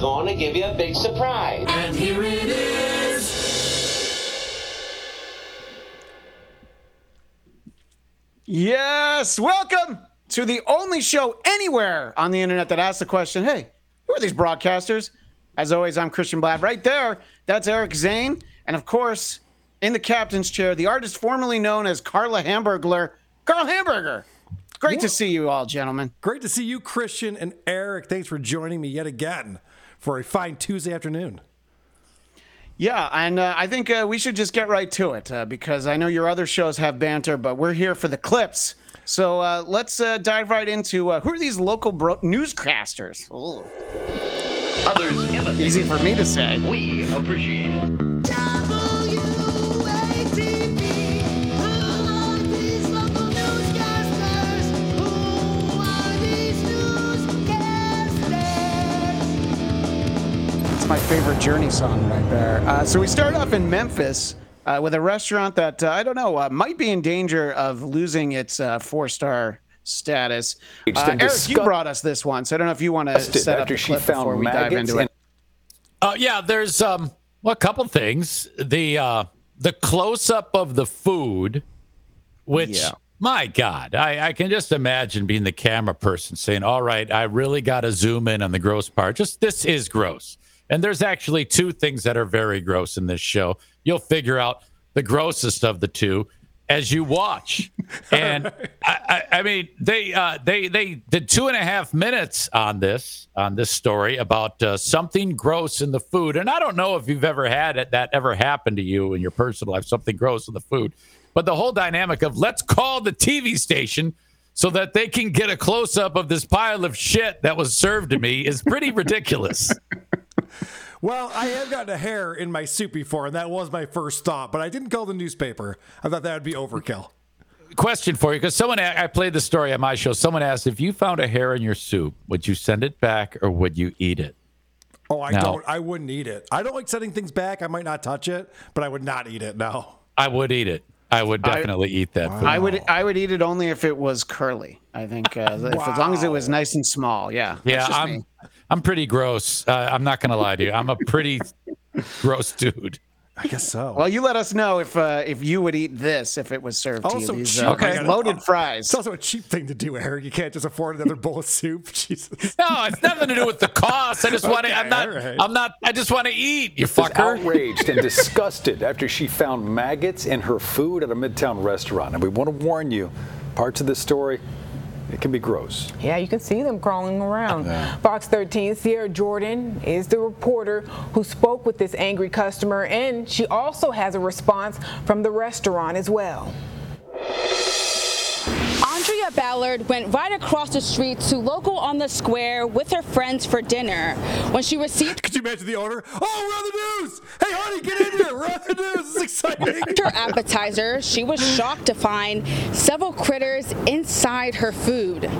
Going to give you a big surprise. And here it is. Yes, welcome to the only show anywhere on the internet that asks the question, hey, who are these broadcasters? As always, I'm Christian Bladt. Right there, that's Eric Zane. And of course, in the captain's chair, the artist formerly known as Carla Hamburglar, Karl Hamburger. Great to see you all, gentlemen. Great to see you, Christian and Eric. Thanks for joining me yet again for a fine Tuesday afternoon. Yeah, and uh, I think uh, we should just get right to it uh, because I know your other shows have banter, but we're here for the clips. So uh, let's uh, dive right into uh, who are these local bro- newscasters? Ooh, Others imitate. easy for me to say. We appreciate it. My favorite Journey song right there. Uh, so we start off in Memphis uh, with a restaurant that uh, I don't know uh, might be in danger of losing its uh, four-star status. Uh, and Eric, you brought us this one, so I don't know if you want to Discussed it set up after the she clip found before we dive maggots into it. Uh, yeah, there's um, well, a couple things. The uh, the close up of the food, which Yeah. my God, I, I can just imagine being the camera person saying, "All right, I really got to zoom in on the gross part. Just this is gross." And there's actually two things that are very gross in this show. You'll figure out the grossest of the two as you watch. And I, I, I mean, they uh, they they did two and a half minutes on this on this story about uh, something gross in the food. And I don't know if you've ever had it that ever happened to you in your personal life, something gross in the food. But the whole dynamic of let's call the TV station so that they can get a close up of this pile of shit that was served to me is pretty ridiculous. Well, I have gotten a hair in my soup before, and that was my first thought, but I didn't call the newspaper. I thought that would be overkill. question for you because someone I played the story on my show. Someone asked if you found a hair in your soup, would you send it back or would you eat it? Oh, I No. don't. I wouldn't eat it. I don't like sending things back. I might not touch it, but I would not eat it. No. I would eat it. I would definitely eat that food. I would I would eat it only if it was curly. I think uh, if, as long as it was nice and small. Yeah. yeah, That's just I'm me. I'm pretty gross. Uh, I'm not gonna lie to you. I'm a pretty gross dude. I guess so. Well, you let us know if uh, if you would eat this if it was served to Also you. These, cheap. uh, Okay. loaded fries. It's also a cheap thing to do, Eric. You can't just afford another bowl of soup. Jesus. No, it's nothing to do with the cost. I just want to. I'm not. all right. I'm not. I just want to eat. You is fucker. outraged and disgusted after she found maggots in her food at a midtown restaurant. And we want to warn you, parts of this story, it can be gross. Yeah, you can see them crawling around. Fox 13, Sierra Jordan is the reporter who spoke with this angry customer, and she also has a response from the restaurant as well. Andrea Ballard went right across the street to Local on the Square with her friends for dinner. When she received. Could you imagine the order? Oh, we're on the news! Hey, honey, get in here! We're on the news! It's exciting! Her appetizer, she was shocked to find several critters inside her food.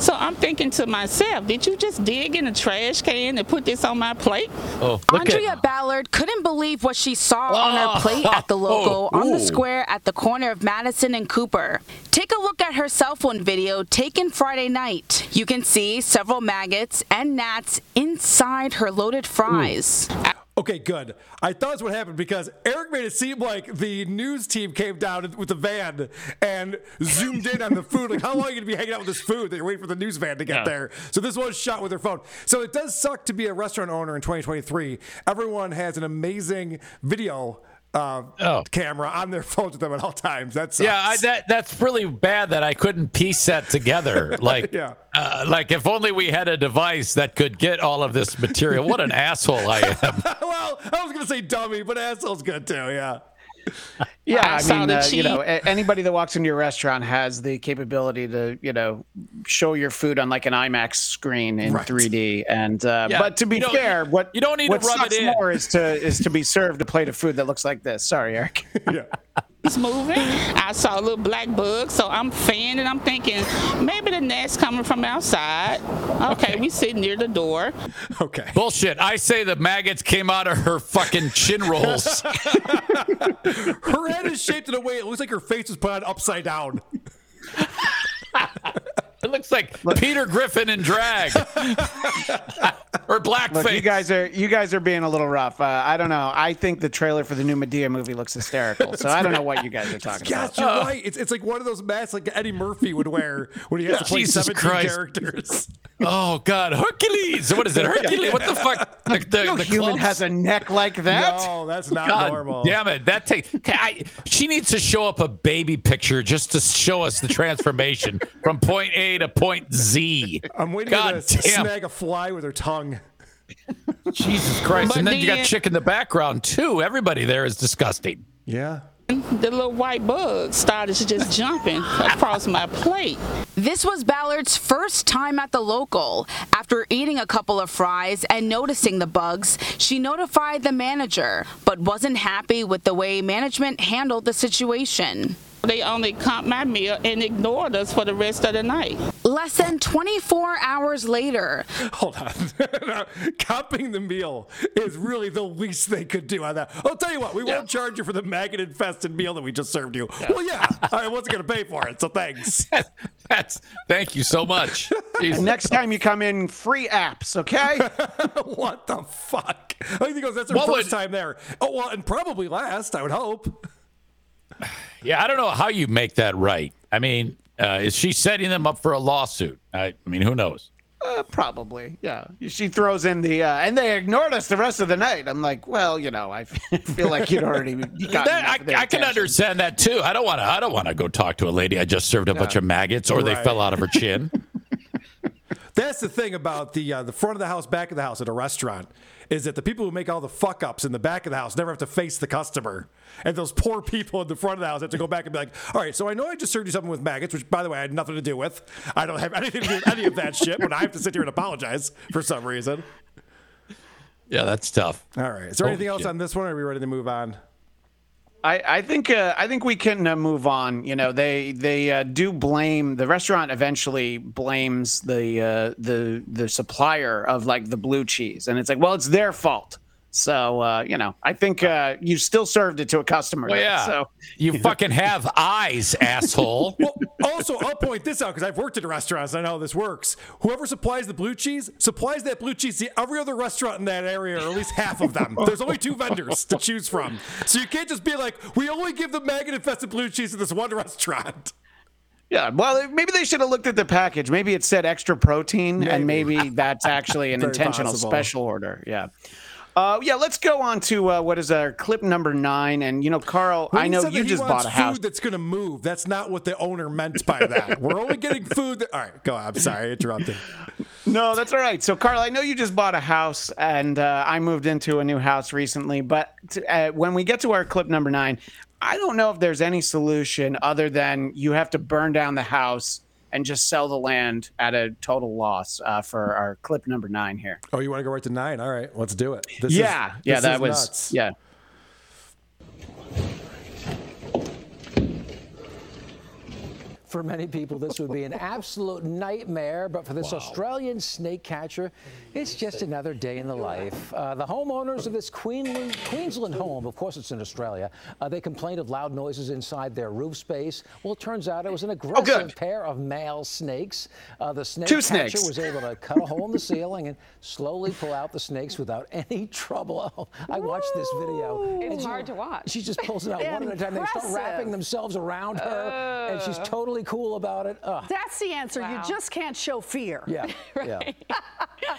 So I'm thinking to myself, did you just dig in a trash can and put this on my plate? Oh, Andrea Ballard couldn't believe what she saw on her plate at the logo Oh, on the square at the corner of Madison and Cooper. Take a look at her cell phone video taken Friday night. You can see several maggots and gnats inside her loaded fries. Okay, good. I thought that's what happened because Eric made it seem like the news team came down with the van and zoomed in on the food. Like, how long are you going to be hanging out with this food that you're waiting for the news van to get Yeah. there? So this was shot with their phone. So it does suck to be a restaurant owner in 2023. Everyone has an amazing video uh, camera on their phones with them at all times. That's Yeah, I, that that's really bad that I couldn't piece that together. Like, Yeah. uh, like if only we had a device that could get all of this material. What an asshole I am. well, I was going to say dummy, but asshole's good too. Yeah. Yeah, I I, mean, uh, you know, anybody that walks into your restaurant has the capability to, you know, show your food on like an IMAX screen in 3D. And uh, Yeah, but to be fair, what you don't need to what rub it sucks more is to is to be served a plate of food that looks like this. Sorry, Eric. yeah. It's moving. I saw a little black bug, so I'm fanning. I'm thinking maybe the nest coming from outside. Okay, we sit near the door. Okay. Bullshit. I say the maggots came out of her fucking chin rolls. Her head is shaped in a way it looks like her face was put on upside down. It looks like Peter Griffin in drag. or blackface. Look, you guys are you guys are being a little rough. Uh, I don't know. I think the trailer for the new Madea movie looks hysterical. So I don't know what you guys are talking Yes, about. you're right. It's, it's like one of those masks like Eddie Murphy would wear when he has to play Jesus 17 Christ. characters. Oh God, Hercules! What is it, Hercules? What the fuck? The, the, No the human clubs? has a neck like that. No, that's not God normal. damn it! That take. I, she needs to show up a baby picture just to show us the transformation from point A to point Z. I'm waiting God for her to damn. snag a fly with her tongue. Jesus Christ! But and then you got chick in the background too. Everybody there is disgusting. Yeah. The little white bug started to just jumping across my plate. This was Ballard's first time at the local. After eating a couple of fries and noticing the bugs, she notified the manager, but wasn't happy with the way management handled the situation. They only comped my meal and ignored us for the rest of the night. Less than 24 hours later, Hold on. Comping the meal is really the least they could do on that. I'll tell you what, we won't charge you for the maggot infested meal that we just served you. Well, yeah, I wasn't going to pay for it, so thanks. That's thank you so much. Next time you come in, free apps, okay? what the fuck? I think he goes, that's our What first would- time there. Oh, well, and probably last, I would hope. Yeah, I don't know how you make that right. I mean, uh, is she setting them up for a lawsuit? I, I mean, who knows? Uh, probably, yeah. She throws in the, uh, and they ignored us the rest of the night. I'm like, well, you know, I feel like you'd already you got That- enough of their I, I can understand that too. I don't want to. I don't want to go talk to a lady I just served a bunch of maggots, or they fell out of her chin. That's the thing about the uh, the front of the house, back of the house at a restaurant, is that the people who make all the fuck ups in the back of the house never have to face the customer, and those poor people in the front of the house have to go back and be like, "All right, so I know I just served you something with maggots, which by the way I had nothing to do with. I don't have anything to do with any of that shit, but I have to sit here and apologize for some reason." yeah, that's tough. All right, is there Holy anything else shit. on this one? Or are we ready to move on? I, I think uh, I think we can uh, move on. You know, they they uh, do blame the restaurant. Eventually, blames the uh, the the supplier of like the blue cheese, and it's like, well, it's their fault. So uh, you know, I think uh, you still served it to a customer. Well, yeah. So You fucking have eyes, asshole. Well, also, I'll point this out because I've worked in restaurants. and I know how this works. Whoever supplies the blue cheese supplies that blue cheese to every other restaurant in that area, or at least half of them. There's only two vendors to choose from. So you can't just be like, we only give the maggot infested blue cheese to this one restaurant. yeah, well, maybe they should have looked at the package. Maybe it said extra protein, and maybe that's actually an intentional possible. special order. Yeah. Uh, yeah, let's go on to uh, what is our clip number nine. And you know, Karl, I know you just wants bought a house. Food that's going to move. That's not what the owner meant by that. We're only getting food. That, all right, go. on. I'm sorry, I interrupted. No, that's all right. So, Karl, I know you just bought a house, and uh, I moved into a new house recently. But t- uh, when we get to our clip number nine, I don't know if there's any solution other than you have to burn down the house and just sell the land at a total loss uh, for our clip number nine here. Oh, you want to go right to nine? All right, let's do it. This yeah, is, yeah, that was nuts. yeah. For many people, this would be an absolute nightmare, but for this Australian snake catcher, it's just another day in the life. Uh, the homeowners of this Queensland, Queensland home, of course it's in Australia, uh, they complained of loud noises inside their roof space. Well, it turns out it was an aggressive pair of male snakes. Uh, the snake Two catcher snakes. was able to cut a hole in the ceiling and slowly pull out the snakes without any trouble. Oh, I watched this video. It's and she- hard to watch. She just pulls it out one at a time. They start wrapping themselves around her, and she's totally cool about it. Ugh. That's the answer. Wow. You just can't show fear. Yeah, yeah.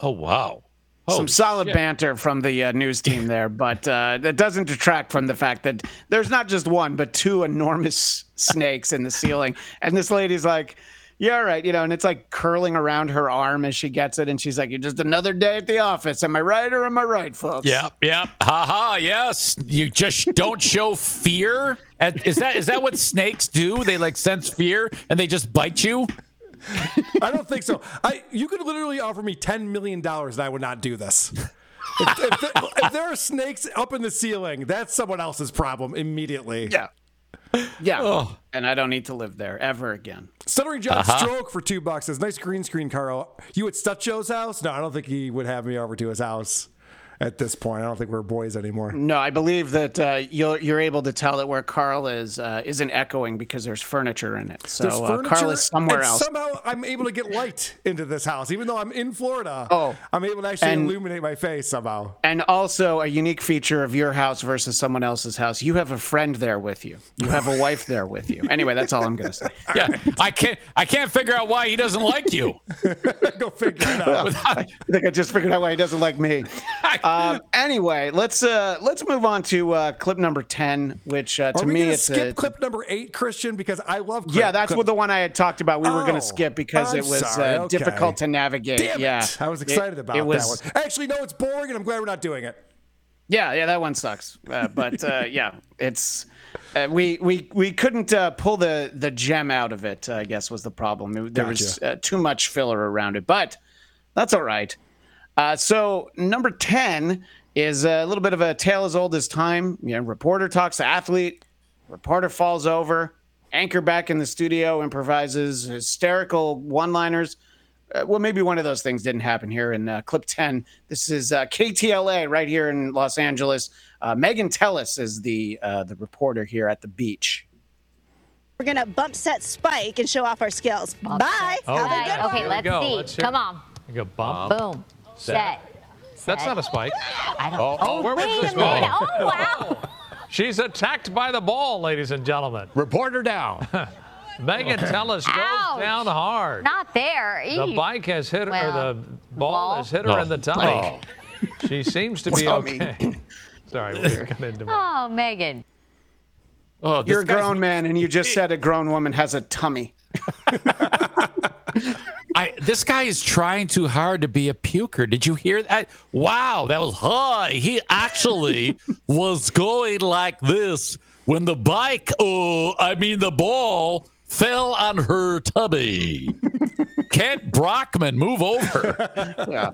Oh wow. Some solid shit. banter from the uh, news team there, but uh, that doesn't detract from the fact that there's not just one, but two enormous snakes in the ceiling. And this lady's like, yeah, all right, you know, and it's like curling around her arm as she gets it. And she's like, you're just another day at the office. Am I right or am I right, folks? Yep, yep. Ha ha. Yes. You just don't show fear. And Is that is that what snakes do? They like sense fear and they just bite you. I don't think so. I you could literally offer me ten million dollars and I would not do this. If, if, there, if there are snakes up in the ceiling, that's someone else's problem immediately. Yeah. Yeah. Oh. And I don't need to live there ever again. Stuttering John Uh-huh. Stroke for two bucks says, "Nice green screen, Karl. You at Stutcho's house? No, I don't think he would have me over to his house at this point. I don't think we're boys anymore. No, I believe that uh, you're, you're able to tell that where Karl is uh, isn't echoing because there's furniture in it. So There's uh, furniture, Karl is somewhere and else. Somehow I'm able to get light into this house, even though I'm in Florida. Oh. I'm able to actually And- illuminate my face somehow. And also, a unique feature of your house versus someone else's house, you have a friend there with you. You have a wife there with you. Anyway, that's all I'm going to say. Yeah. I can't I can't figure out why he doesn't like you. Go figure it out. I think I just figured out why he doesn't like me. Um, anyway, let's uh, let's move on to uh, clip number ten, which uh, to Are we me it's skip a, clip number eight, Christian? Because I love. Clip, yeah, that's clip- what the one I had talked about. We were going Oh, to skip because I'm it was sorry, uh, okay. difficult to navigate. Damn yeah, it. I was It- excited about it was, that one. Actually, no, it's boring, and I'm glad we're not doing it. Yeah, yeah, that one sucks. Uh, but uh, yeah, it's uh, we we we couldn't uh, pull the the gem out of it. I guess was the problem. It- there was uh, too much filler around it, but that's all right. Uh, so number ten is a little bit of a tale as old as time. You know, reporter talks to athlete. Reporter falls over. Anchor back in the studio improvises hysterical one-liners. Uh, well, maybe one of those things didn't happen here in uh, clip 10. This is uh, KTLA right here in Los Angeles. Uh, Megan Telles is the uh, the reporter here at the beach. We're gonna bump set spike and show off our skills. Bye. Oh, Have a okay, let's go. see. Let's Come on. You go bump. Boom. Set. Set. That's Set. not a spike. I don't. Oh, oh, where was wait this a minute. Oh wow. She's attacked by the ball, ladies and gentlemen. Reporter down. Megan Telles goes Ouch. down hard. Not there. The bike has hit her, Well, or the ball, ball? has hit her Oh. in the tummy. Oh. She seems to be Tummy. okay. Sorry, we didn't come into my. Oh, Megan. Oh, You're a grown man, and you just said a grown woman has a tummy. I, this guy is trying too hard to be a puker. Did you hear that? Wow, that was high. He actually was going like this when the bike, oh, I mean the ball, fell on her tummy. Kent Brockman, move over. Yeah.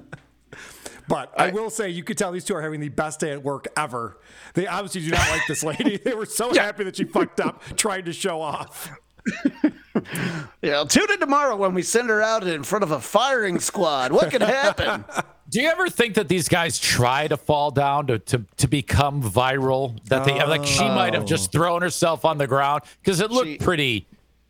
But I, will say, you could tell these two are having the best day at work ever. They obviously do not like this lady. They were so happy that she fucked up trying to show off. Yeah, tune in tomorrow when we send her out in front of a firing squad. What could happen? Do you ever think that these guys try to fall down to, to, to become viral? That they like she might have just thrown herself on the ground because it looked pretty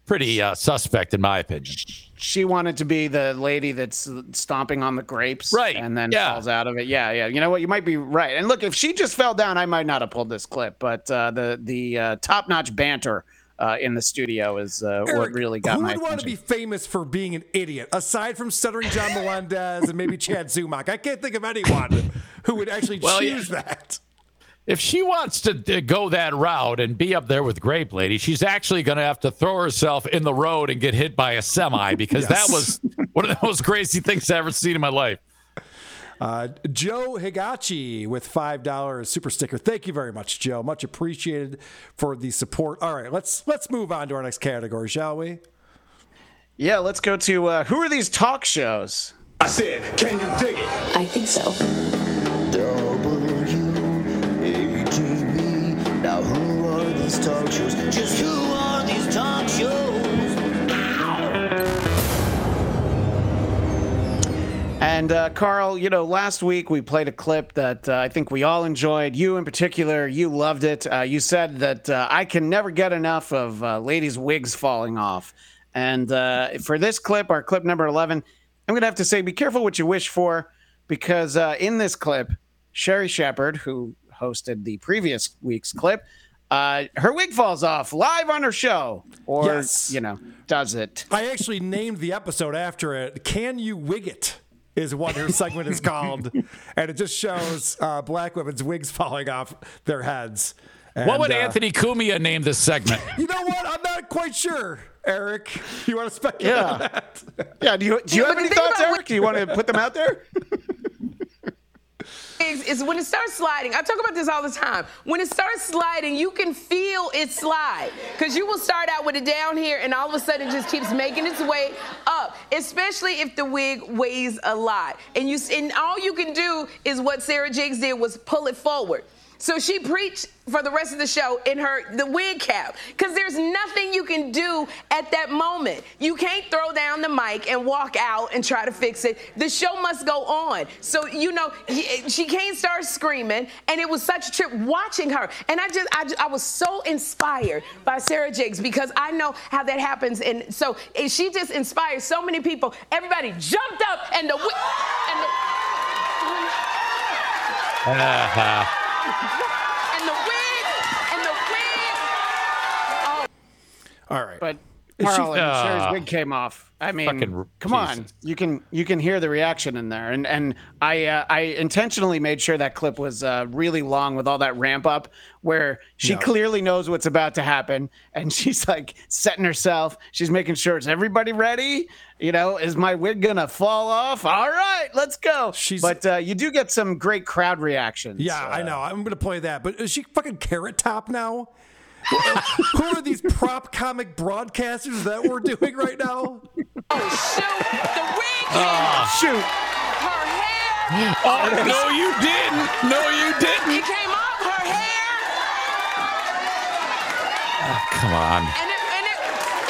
pretty uh, suspect in my opinion. she wanted to be the lady that's stomping on the grapes, Right, And then yeah. falls out of it. Yeah, yeah. You know what? You might be right. And look, if she just fell down, I might not have pulled this clip. But uh, the the uh, top notch banter uh, in the studio is uh, what really got who my would want to be famous for being an idiot, aside from stuttering John Melendez and maybe Chad Zumock? I can't think of anyone who would actually Well, yeah. choose that. If she wants to uh, go that route and be up there with Grape Lady, she's actually going to have to throw herself in the road and get hit by a semi because Yes. that was one of the most crazy things I've ever seen in my life. Uh, Joe Higachi with five dollars super sticker. Thank you very much, Joe. Much appreciated for the support. All right, let's let's move on to our next category, shall we? Yeah, let's go to uh, who are these talk shows? I said, can you dig it? I think so. W-A-T-B. Now who are these talk shows? Just who are these talk And uh, Karl, you know, last week we played a clip that uh, I think we all enjoyed. You in particular, you loved it. Uh, you said that uh, I can never get enough of uh, ladies' wigs falling off. And uh, for this clip, our clip number 11, I'm going to have to say be careful what you wish for because uh, in this clip, Sherri Shepherd, who hosted the previous week's clip, uh, her wig falls off live on her show, or Yes. you know, does it? I actually named the episode after it. Can you wig it? Is what her segment is called, and it just shows uh, black women's wigs falling off their heads. what would uh, Anthony Cumia name this segment? You know what? I'm not quite sure. Eric, you want to speculate? Yeah. on that? Yeah. Do you do you Yeah, have but any thoughts, Eric? Do you want to put them out there? is, is when it starts sliding. I talk about this all the time. When it starts sliding, you can feel it slide because you will start out with it down here, and all of a sudden it just keeps making its way up. Especially if the wig weighs a lot, and you and all you can do is what Sarah Jakes did was pull it forward. So she preached for the rest of the show in her the wig cap because there's nothing you can do at that moment. You can't throw down the mic and walk out and try to fix it. The show must go on. So you know he- she can't start screaming, and it was such a trip watching her. And I just I, ju- I was so inspired by Sarah Jakes because I know how that happens. And so she just inspired so many people. Everybody jumped up and the and the. Uh-huh. And the wig, and the wig. Oh, All right. But Is she- Karl and Uh, Sherri's wig came off. I mean, fucking- come on, you can you can hear the reaction in there, and and I uh, I intentionally made sure that clip was uh, really long with all that ramp up, where she Yeah. clearly knows what's about to happen, and she's like setting herself. She's making sure it's everybody ready. You know, is my wig gonna fall off? All right, let's go. She's- but uh, you do get some great crowd reactions. Yeah, uh, I know. I'm going to play that. But is she fucking Carrot Top now? Who are these prop comic broadcasters that we're doing right now? oh shoot! The wig came Ah. off. Shoot. Her hair. Oh, no, you didn't. No, you didn't. came off her hair. Come on. And it, and it,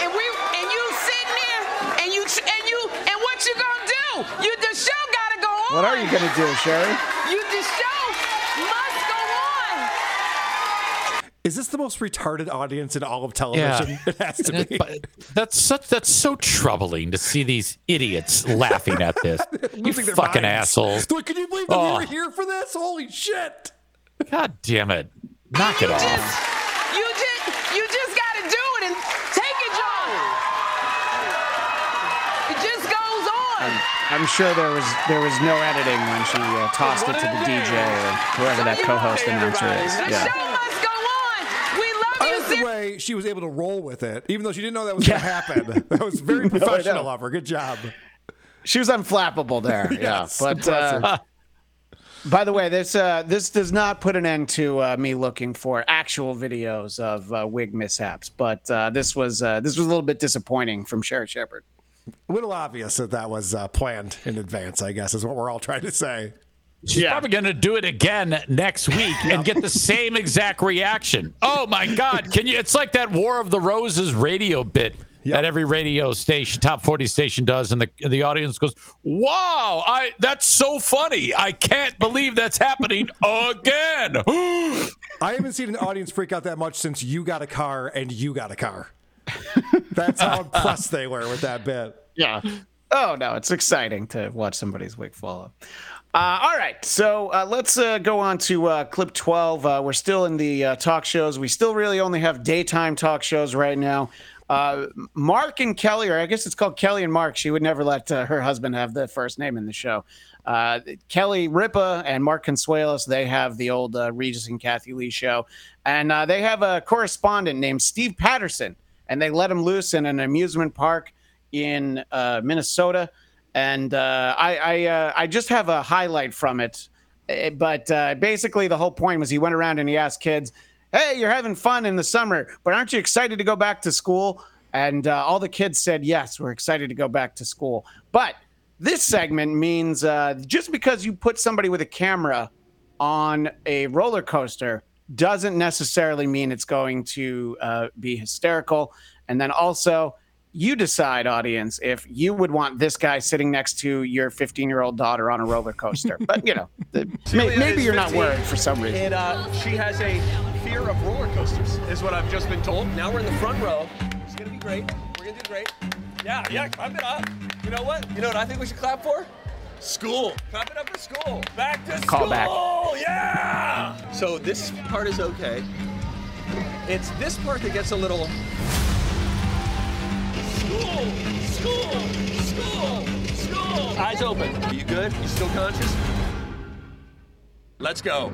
and we and you sitting there and you and you and what you gonna do? You the show gotta go on. What are you gonna do, Sherri? You the show must go on. Is this the most retarded audience in all of television? Yeah. It has to be. But That's such that's so troubling to see these idiots laughing at this. you Losing their fucking minds. assholes. Like, Can you believe that Oh. we were here for this? Holy shit! God damn it. Knock it you off. You just you just gotta do it and take it, John. It just goes on. I'm sure there was there was no editing when she uh, tossed it to the DJ or whoever that co-host announcer is. The Yeah. show must go on. We love I you, like the way she was able to roll with it, even though she didn't know that was going to happen. That was very professional know. of her. Good job. She was unflappable there. yeah. But uh, by the way, this uh, this does not put an end to uh, me looking for actual videos of uh, wig mishaps. But uh, this was uh, this was a little bit disappointing from Sherri Shepherd. A little obvious that that was uh, planned in advance, I guess, is what we're all trying to say. She's probably going to do it again next week and get the same exact reaction. Oh my God! Can you? It's like that War of the Roses radio bit that every radio station, top forty station, does, and the the audience goes, "Wow! I that's so funny! I can't believe that's happening again." I haven't seen an audience freak out that much since you got a car and you got a car. That's how impressed they were with that bit. Yeah. Oh no, it's exciting to watch somebody's wig fall off. Uh, all right, so uh, let's uh, go on to uh, clip 12. Uh, we're still in the uh, talk shows. We still really only have daytime talk shows right now. Mark and Kelly, or I guess it's called Kelly and Mark. She would never let her husband have the first name in the show. Kelly Ripa and Mark Consuelos, they have the old Regis and Kathie Lee show. And they have a correspondent named Steve Patterson, and they let him loose in an amusement park in uh, Minnesota. And uh, I I, uh, I just have a highlight from it, Eh, but uh, basically the whole point was he went around and he asked kids, "Hey, you're having fun in the summer, but aren't you excited to go back to school?" And uh, all the kids said, "Yes, we're excited to go back to school." But this segment means just because you put somebody with a camera on a roller coaster doesn't necessarily mean it's going to uh, be hysterical. And then also, you decide, audience, if you would want this guy sitting next to your 15 year old daughter on a roller coaster. But, you know, the, may, maybe you're not worried for some reason. And uh, she has a fear of roller coasters, is what I've just been told. Now we're in the front row. It's gonna be great. We're gonna do great. Yeah, yeah, clap it up. You know what? You know what I think we should clap for? School. Clap it up for school. Back to Call school. back. Yeah. So this part is okay. It's this part that gets a little. School. School. School. School. Eyes open. Are you good? You still conscious? Let's go.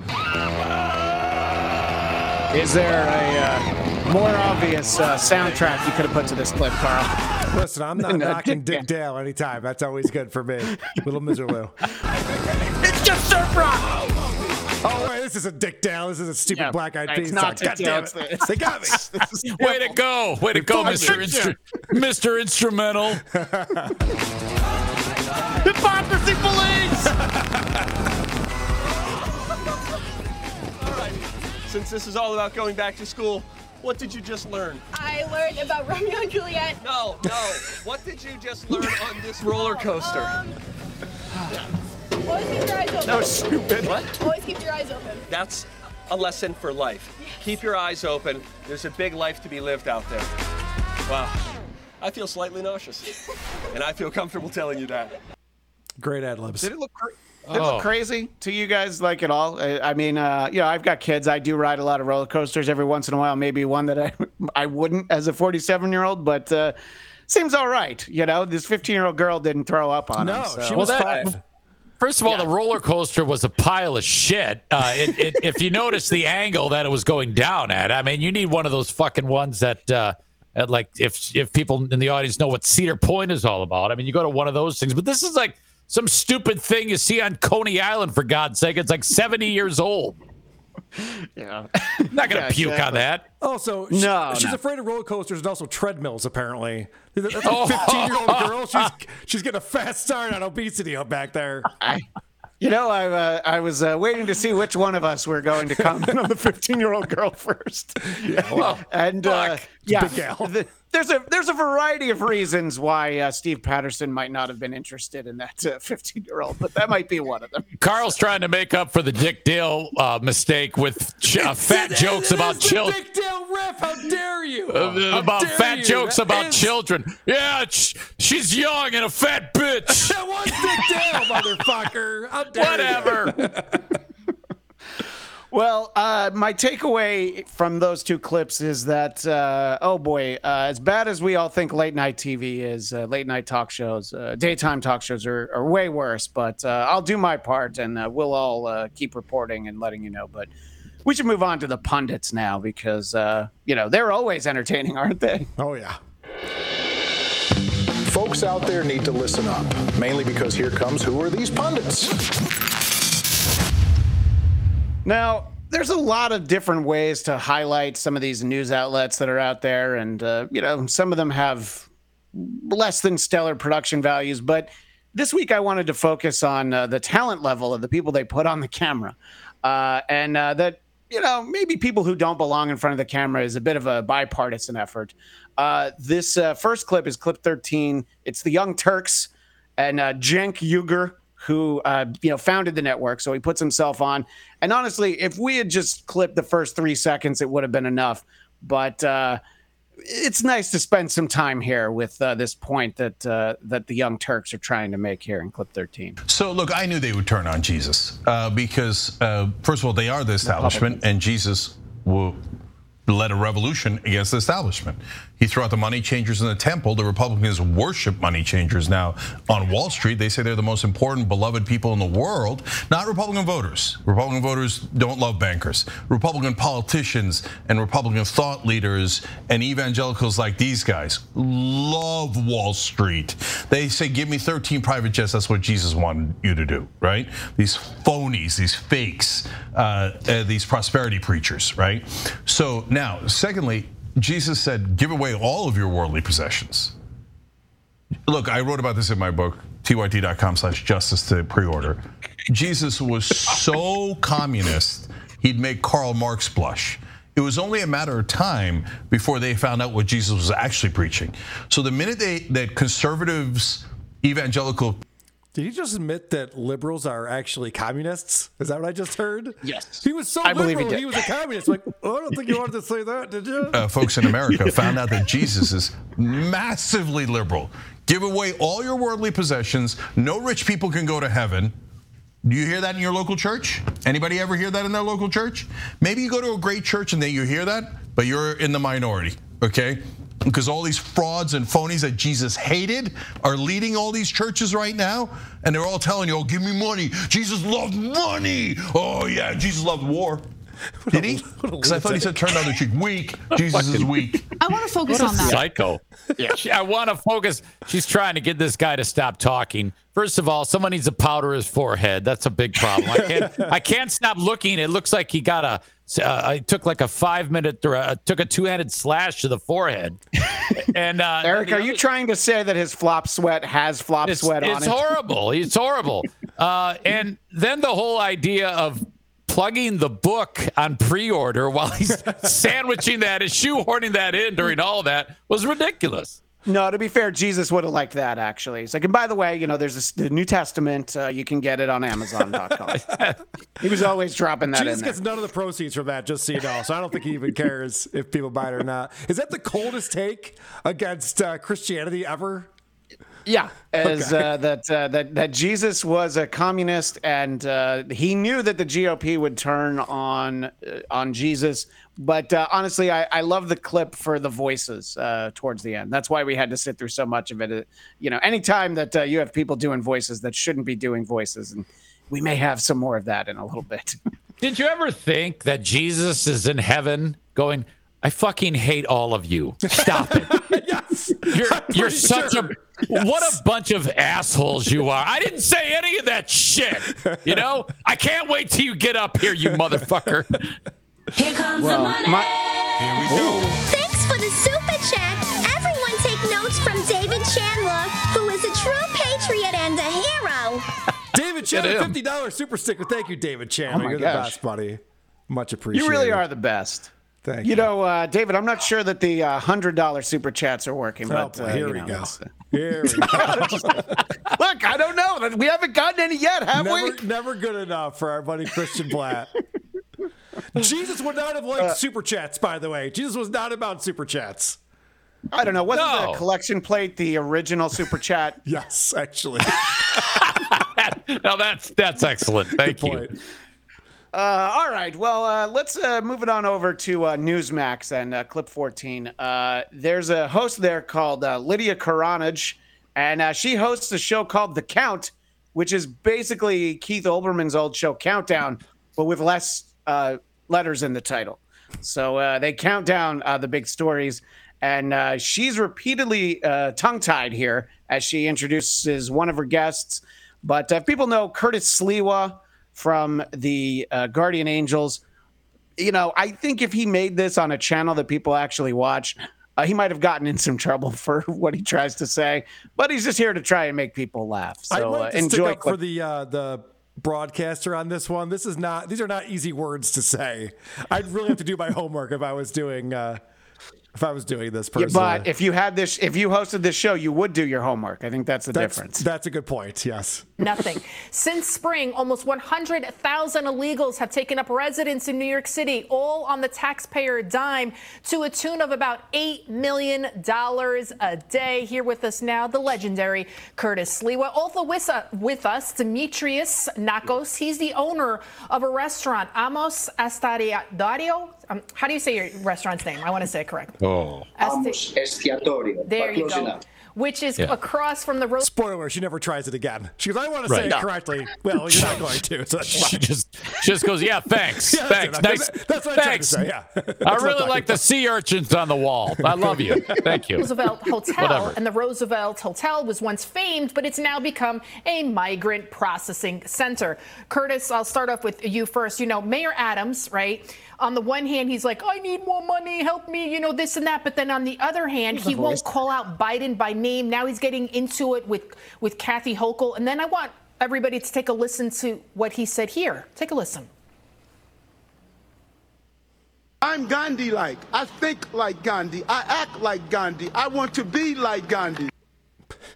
Is there a uh, more obvious uh, soundtrack you could have put to this clip, Karl? Listen, I'm not knocking Dick Dick Dale anytime. That's always good for me. Little Misirlou. It's just surf rock. Oh wait, this is a Dick Dale. This is a stupid Yeah, black eyed it's peas not song. God Dick Dale, damn it's it. the- it's They got me. Way to go. Way to go, Mr. Instru- Mr. Instrumental. Hypocrisy police! All right. Since this is all about going back to school, what did you just learn? I learned about Romeo and Juliet. No, no. What did you just learn on this roller coaster? Um, always keep your eyes open. That was stupid. What? Always keep your eyes open. That's a lesson for life. Keep your eyes open. There's a big life to be lived out there. Wow. I feel slightly nauseous. and I feel comfortable telling you that. Great ad libs. Did it look, cra- did it Oh. look crazy to you guys, like at all? I, I mean, uh, you know, I've got kids. I do ride a lot of roller coasters every once in a while. Maybe one that I I wouldn't as a 47 year old, but uh, seems all right. You know, this 15 year old girl didn't throw up on him. No, so- she was Well, five. that- First of all, the roller coaster was a pile of shit. Uh, it, it, if you notice the angle that it was going down at, I mean, you need one of those fucking ones that, uh, at like, if if people in the audience know what Cedar Point is all about, I mean, you go to one of those things. But this is like some stupid thing you see on Coney Island. For God's sake, it's like seventy years old. Yeah. not gonna Yeah, puke on that. Also, she- No, she's no. afraid of roller coasters and also treadmills. Apparently, that's a Oh. 15 year old girl. She's she's getting a fast start on obesity up back there. I, you know, I uh, I was uh, waiting to see which one of us were going to comment on the 15 year old girl first. well, and uh, yeah, gal. the- there's a there's a variety of reasons why uh, Steve Patterson might not have been interested in that 15 year old, but that might be one of them. Karl's trying to make up for the Dick Dale uh, mistake with ch- uh, fat jokes about children. Dick Dale ref. How dare you? Uh, How about dare fat you? jokes That about is- children. Yeah, sh- she's young and a fat bitch. That was Dick Dale, motherfucker. How dare you? Whatever. Well, uh, my takeaway from those two clips is that, uh, oh boy, uh, as bad as we all think late night TV is, uh, late night talk shows, uh, daytime talk shows are, are way worse. But uh, I'll do my part and uh, we'll all uh, keep reporting and letting you know. But we should move on to the pundits now because, uh, you know, they're always entertaining, aren't they? Oh yeah. Folks out there need to listen up, mainly because here comes Who Are These Pundits? Now, there's a lot of different ways to highlight some of these news outlets that are out there, and uh, you know, some of them have less than stellar production values. But this week, I wanted to focus on uh, the talent level of the people they put on the camera, uh, and uh, that you know maybe people who don't belong in front of the camera is a bit of a bipartisan effort. Uh, this uh, first clip is clip 13. It's the Young Turks and uh, Cenk who uh, you know founded the network. So he puts himself on. And honestly, if we had just clipped the first three seconds, it would have been enough. But uh, it's nice to spend some time here with uh, this point that uh, that the Young Turks are trying to make here in clip 13. So, look, I knew they would turn on Jesus uh, because, uh, first of all, they are the establishment, and Jesus will led a revolution against the establishment. He threw out the money changers in the temple. The Republicans worship money changers now on Wall Street. They say they're the most important, beloved people in the world, not Republican voters. Republican voters don't love bankers. Republican politicians and Republican thought leaders and evangelicals like these guys love Wall Street. They say, Give me 13 private jets. That's what Jesus wanted you to do, right? These phonies, these fakes, uh, uh, these prosperity preachers, right? So now, secondly, Jesus said, Give away all of your worldly possessions. Look, I wrote about this in my book, tyt.com slash justice to pre-order. Jesus was so communist, he'd make Karl Marx blush. It was only a matter of time before they found out what Jesus was actually preaching. So the minute they that conservatives, evangelical Did he just admit that liberals are actually communists? Is that what I just heard? Yes. He was so I believe he liberal. did. He, was a communist. Like, oh, I don't think you wanted to say that, did you? uh, folks in America found out that Jesus is massively liberal. Give away all your worldly possessions. No rich people can go to heaven. Do you hear that in your local church? Anybody ever hear that in their local church? Maybe you go to a great church and then you hear that, but you're in the minority, okay? Because all these frauds and phonies that Jesus hated are leading all these churches right now, and they're all telling you, "Oh, give me money." Jesus loved money. Oh yeah, Jesus loved war. Did he? Because I thought he said turn the other cheek. Weak. Jesus is weak. I want to focus What a on that. Psycho. Yeah. I want to focus. She's trying to get this guy to stop talking. First of all, someone needs to powder his forehead. That's a big problem. I can't. I can't stop looking. It looks like he got a. Uh, I took like a five minute. Uh, took a two handed slash to the forehead. And uh, Eric, are you trying to say that his flop sweat has flop it's, sweat on it? it's it? horrible. It's horrible. Uh, and then the whole idea of plugging the book on pre-order while he's sandwiching that and shoehorning that in during all that was ridiculous. No, to be fair, Jesus would have liked that actually. He's like, and by the way, you know, there's this, the New Testament. Uh, you can get it on Amazon.com. he was always dropping that Jesus in there. gets none of the proceeds from that, just so you know. So I don't think he even cares if people buy it or not. Is that the coldest take against uh, Christianity ever? Yeah, as Okay. uh, that uh, that that Jesus was a communist, and uh, he knew that the GOP would turn on uh, on Jesus. But uh, honestly, I, I love the clip for the voices uh, towards the end. That's why we had to sit through so much of it. Uh, You know, anytime that uh, you have people doing voices that shouldn't be doing voices, and we may have some more of that in a little bit. Did you ever think that Jesus is in heaven going, I fucking hate all of you. Stop it. yes. You're you're such sure. a what a bunch of assholes you are. I didn't say any of that shit. You know? I can't wait till you get up here, you motherfucker. Here comes Well, the money. my- Here we go. Thanks for the super chat. Everyone take notes from David Chandler, who is a true patriot and a hero. David Chandler, fifty dollars super sticker. Thank you, David Chandler. Oh my You're gosh. the best, buddy. Much appreciated. you really are the best. Thank You You know, uh, David, I'm not sure that the uh, hundred dollar super chats are working, Oh, but boy, uh, here you we know, go. it's, uh, Here we go. Look, I don't know. We haven't gotten any yet, have we? never, never good enough for our buddy Christian Bladt. Jesus would not have liked Uh, super chats, by the way. Jesus was not about super chats. I don't know. Wasn't No. the collection plate the original super chat? Yes, actually. now that's that's excellent. Thank you. point. Uh, all right. Well, uh, let's uh, move it on over to uh, Newsmax and uh, Clip 14. Uh, there's a host there called uh, Lidia Curanaj, and uh, she hosts a show called The Count, which is basically Keith Olbermann's old show Countdown, but with less uh, letters in the title. So uh, they count down uh, the big stories, and uh, she's repeatedly uh, tongue-tied here as she introduces one of her guests. But uh, if people know Curtis Sliwa from the uh, Guardian Angels. You know, I think if he made this on a channel that people actually watch, uh, he might have gotten in some trouble for what he tries to say. But he's just here to try and make people laugh. So like uh, to enjoy. stick up clip- for the uh, the broadcaster on this one. This is not; these are not easy words to say. I'd really have to do my homework if I was doing uh, if I was doing this Yeah, but if you had this, if you hosted this show, you would do your homework. I think that's the that's, difference. That's a good point. Yes. Nothing. Since spring, almost 100,000 illegals have taken up residence in New York City, all on the taxpayer dime, to a tune of about $8 million a day. Here with us now, the legendary Curtis Sliwa. Also with, uh, with us, Demetrius Nakos. He's the owner of a restaurant, Amos Estariario. Um, how do you say your restaurant's name? I want to say it correct. Oh. Esti- Estiatorio. there you go. enough. Which is Yeah. across from the road. Spoiler: She never tries it again. She goes, "I want to say Right. it correctly." Well, you're not going to. So that's She just she just goes, yeah, thanks, Yeah, that's thanks, it. nice, That's- that's what I'm to thanks. say, yeah. That's I really talking like the sea urchins on the wall. I love you. Thank you. Roosevelt Hotel, Whatever. and the Roosevelt Hotel was once famed, but it's now become a migrant processing center. Curtis, I'll start off with you first. You know, Mayor Adams, right? On the one hand, he's like, I need more money, help me, you know, this and that. But then on the other hand, he won't call out Biden by name. Now he's getting into it with, with Kathy Hochul. And then I want everybody to take a listen to what he said here. Take a listen. I'm Gandhi like. I think like Gandhi. I act like Gandhi. I want to be like Gandhi.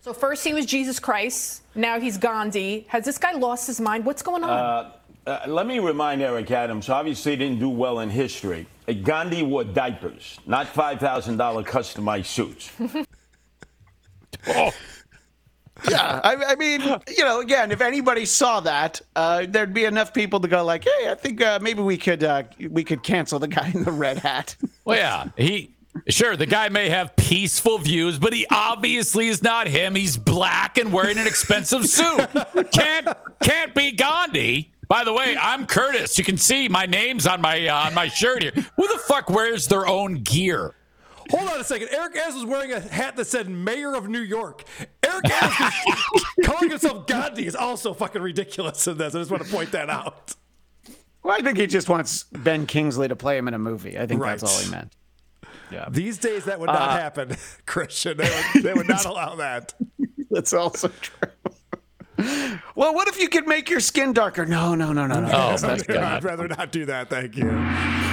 So first he was Jesus Christ. Now he's Gandhi. Has this guy lost his mind? What's going on? Uh, uh, let me remind Eric Adams, obviously didn't do well in history. Gandhi wore diapers, not $5,000 customized suits. oh. Yeah, I, I mean, you know, again, if anybody saw that, uh, there'd be enough people to go like, "Hey, I think uh, maybe we could uh, we could cancel the guy in the red hat." Well, yeah, he sure the guy may have peaceful views, but he obviously is not him. He's black and wearing an expensive suit. Can't can't be Gandhi. By the way, I'm Curtis. You can see my name's on my uh, on my shirt here. Who the fuck wears their own gear? Hold on a second. Eric Adams was wearing a hat that said Mayor of New York. Eric Adams calling himself Gandhi is also fucking ridiculous in this. I just want to point that out. Well, I think he just wants Ben Kingsley to play him in a movie. I think that's all he meant. Yeah. These days, that would not Uh, happen, Christian. They would, they would not allow that. That's also true. Well, what if you could make your skin darker? No, no, no, no, no. Oh, that's not good. I'd rather not do that. Thank you.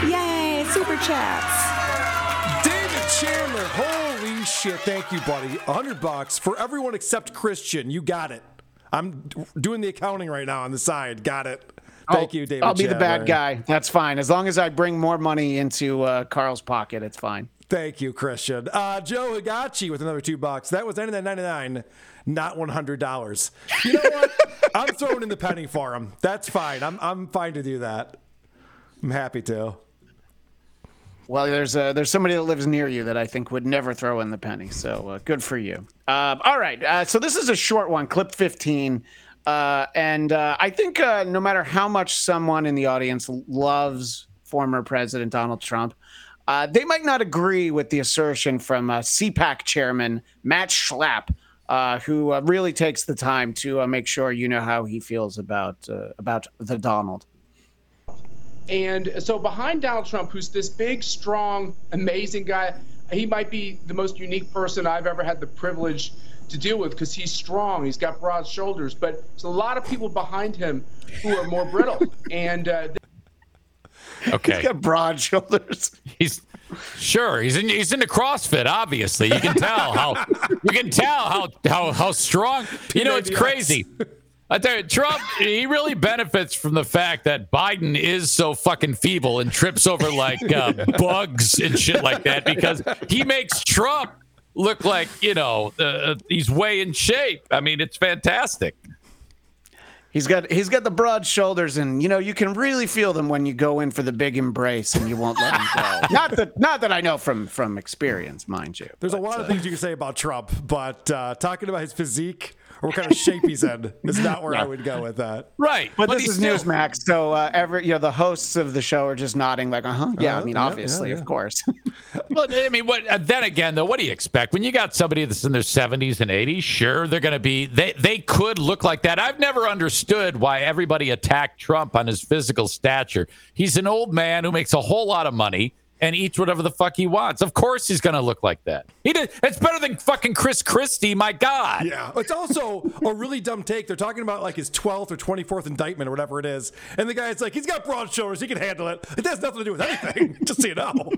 Yay, super chats. David Chandler, holy shit! Thank you, buddy. A hundred bucks for everyone except Christian. You got it. I'm doing the accounting right now on the side. Got it. Thank I'll- you, David. I'll be the bad guy. That's fine. As long as I bring more money into uh, Karl's pocket, it's fine. Thank you, Christian. Uh, Joe Higachi with another two bucks. That was ninety nine ninety nine, not one hundred dollars. You know what? I'm throwing in the penny for him. That's fine. I'm I'm fine to do that. I'm happy to. Well, there's uh, there's somebody that lives near you that I think would never throw in the penny. So uh, good for you. Uh, all right. Uh, so this is a short one, clip 15. Uh, and I think no matter how much someone in the audience loves former President Donald Trump, they might not agree with the assertion from CPAC chairman Matt Schlapp, uh, who uh, really takes the time to uh, make sure you know how he feels about uh, about the Donald. And so behind Donald Trump, who's this big, strong, amazing guy, he might be the most unique person I've ever had the privilege to deal with because he's strong. He's got broad shoulders, but there's a lot of people behind him who are more brittle. And uh, Okay. He's got broad shoulders. He's sure he's in he's into CrossFit. Obviously, you can tell how you can tell how how how strong. You know, it's crazy. I tell you, Trump he really benefits from the fact that Biden is so fucking feeble and trips over like uh, bugs and shit like that because he makes Trump look like you know uh, he's way in shape. I mean, it's fantastic. He's got he's got the broad shoulders, and you know you can really feel them when you go in for the big embrace, and you won't let him go. not that not that I know from from experience, mind you. There's a lot of things you can say about Trump, but uh, talking about his physique or what kind of shape he's in is not where I would go with that. Right, But, but this is still- Newsmax, so uh, every you know the hosts of the show are just nodding like, uh huh, yeah. I Uh-huh, mean, yeah, obviously, yeah, yeah. of course. Well, I mean, what? uh, Then again, though, what do you expect when you got somebody that's in their seventies and eighties? Sure, they're going to be. They they could look like that. I've never understood why everybody attacked Trump on his physical stature. He's an old man who makes a whole lot of money and eats whatever the fuck he wants. Of course, he's going to look like that. He did. It's better than fucking Chris Christie. My God. Yeah, it's also a really dumb take. They're talking about like his 12th or 24th indictment or whatever it is, and the guy's like, he's got broad shoulders, he can handle it. It has nothing to do with anything. Just so you know.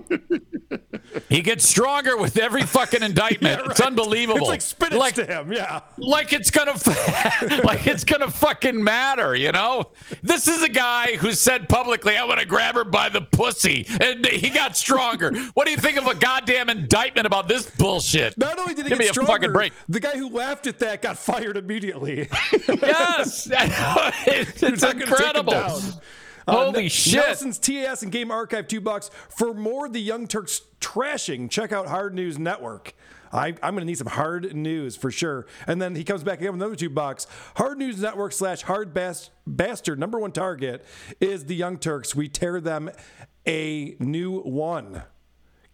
He gets stronger with every fucking indictment. Yeah, It's unbelievable. It's like spinach Like- to him. Yeah. like it's gonna like it's gonna fucking matter, you know? This is a guy who said publicly, "I want to grab her by the pussy," and he got stronger. What do you think of a goddamn indictment about this bullshit? Not only did he give me get a stronger, fucking break. the guy who laughed at that got fired immediately. Yes, it's, it's not gonna take him incredible. Uh, down. Holy Ne- shit! Nelson's TAS and Game Archive, two bucks. For more of the Young Turks trashing, check out Hard News Network. I, I'm going to need some hard news for sure. And then he comes back again with another two bucks. Hard News Network slash Hard Bas- Bastard, number one target is the Young Turks. We tear them a new one.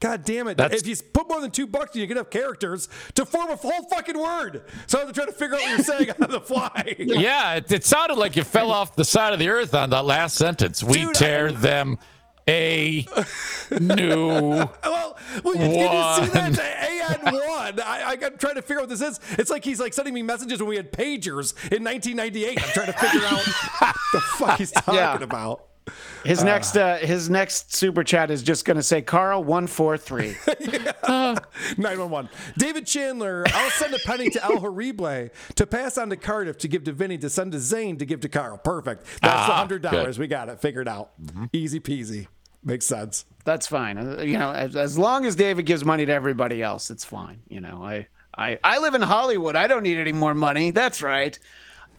God damn it. That's- if you put more than two bucks, you get enough characters to form a whole fucking word. So I have to try to figure out what you're saying on the fly. Yeah, it, it sounded like you fell off the side of the earth on that last sentence. We Dude, tear them a new well, well, you, can you see that? a AN one. I, I'm trying to figure out what this is. It's like he's like sending me messages when we had pagers in 1998. I'm trying to figure out what the fuck he's talking Yeah. about. His next uh, his next super chat is just going to say Karl one four three. 911. David Chandler, I'll send a penny to El Horrible to pass on to Cardiff to give to Vinny to send to Zane to give to Karl. Perfect. That's Ah, hundred dollars. We got it. Figured out. Easy peasy. Makes sense. That's fine. Uh, You know, as, as long as David gives money to everybody else, it's fine. You know, I I I live in Hollywood. I don't need any more money. That's right.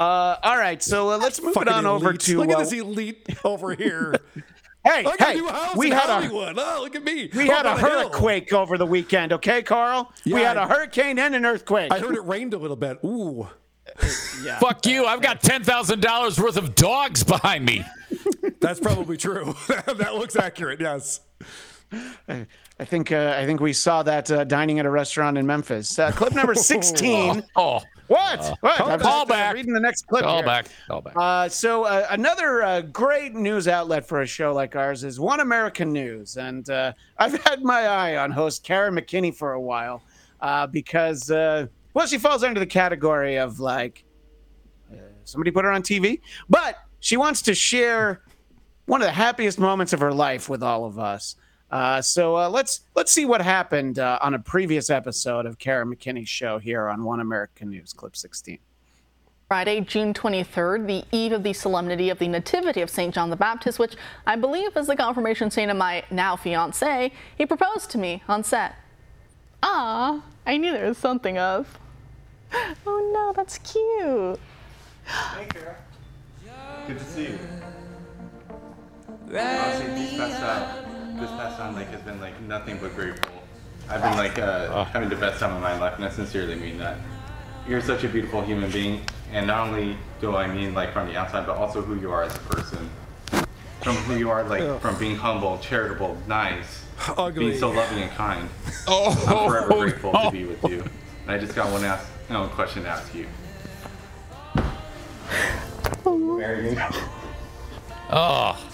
Uh, all right, so uh, let's move it Fucking on over to. Look at uh, this elite over here. Hey, I hey, a new house we in had a- Hollywood. oh, look at me. We had a Up hill. hurricane over the weekend, okay, Karl? we had a I- hurricane and an earthquake. I heard it rained a little bit. Ooh. Fuck you. I've got $10,000 worth of dogs behind me. That's probably true. that looks accurate. Yes. I, I think uh, I think we saw that uh, dining at a restaurant in Memphis. Uh, clip number sixteen. Oh. What? Uh, what? call uh, back. reading the next clip. Call here. back. Call back. Uh, so uh, another uh, great news outlet for a show like ours is One American News, and uh, I've had my eye on host Kara McKinney for a while uh, because uh, well, she falls under the category of like uh, somebody put her on TV, but she wants to share one of the happiest moments of her life with all of us. Uh, so uh, let's let's see what happened uh, on a previous episode of Kara McKinney's show here on One American News, clip 16. Friday, June 23rd, the eve of the solemnity of the Nativity of St. John the Baptist, which I believe is the confirmation saint of my now fiance, he proposed to me on set. Ah, I knew there was something of. Oh no, that's cute. Good to see you. Honestly, this past, this past time like has been like nothing but grateful. I've been like uh, having the best time of my life, and I sincerely mean that. You're such a beautiful human being, and not only do I mean like from the outside, but also who you are as a person. From who you are, like from being humble, charitable, nice, Ugly. being so loving and kind. Oh, I'm forever oh, grateful no. to be with you. And I just got one ask, no, question to ask you. Marry me. Oh.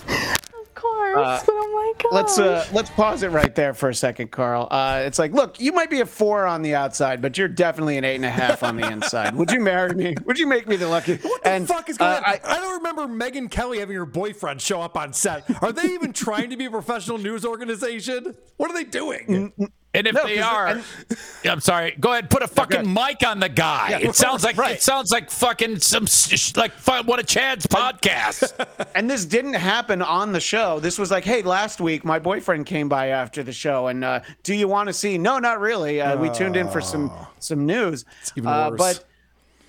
Of course. Uh, oh my god. Let's uh, let's pause it right there for a second, Karl. Uh, it's like, look, you might be a four on the outside, but you're definitely an eight and a half on the inside. Would you marry me? Would you make me the lucky? What the and, fuck is going uh, on? I, don't remember Megyn Kelly having her boyfriend show up on set. Are they even trying to be a professional news organization? What are they doing? And if No, they are, and- I'm sorry. Go ahead, put a fucking mic on the guy. Yeah, it sounds like right. it sounds like fucking some like one of Chad's podcasts. and this didn't happen on the show. This was like, hey, last week my boyfriend came by after the show, and uh, do you want to see? No, not really. Uh, we tuned in for some some news. even Uh, but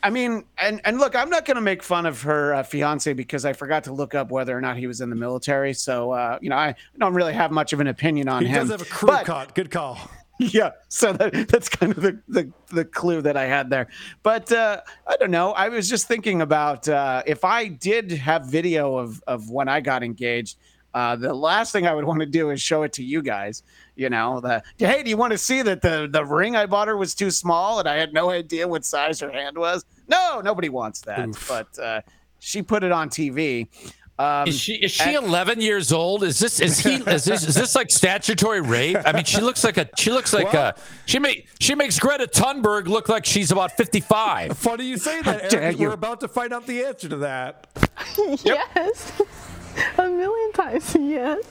I mean, and and look, I'm not going to make fun of her uh, fiance because I forgot to look up whether or not he was in the military. So uh, you know, I don't really have much of an opinion on He him. He does have a crew But- cut. Good call. yeah so that, that's kind of the, the, the clue that i had there. But uh, i don't know. I was just thinking about uh, if i did have video of, of when i got engaged uh, the last thing i would want to do is show it to you guys you know the hey do you want to see that the, the ring i bought her was too small and i had no idea what size her hand was? No nobody wants that. But uh, she put it on tv um, is she is she and- 11 years old? Is this is he is this is this like statutory rape? I mean, she looks like a she looks like a she make she makes Greta Thunberg look like she's about 55. Funny you say that, Eric, you. We're about to find out the answer to that. Yes. A million times yes.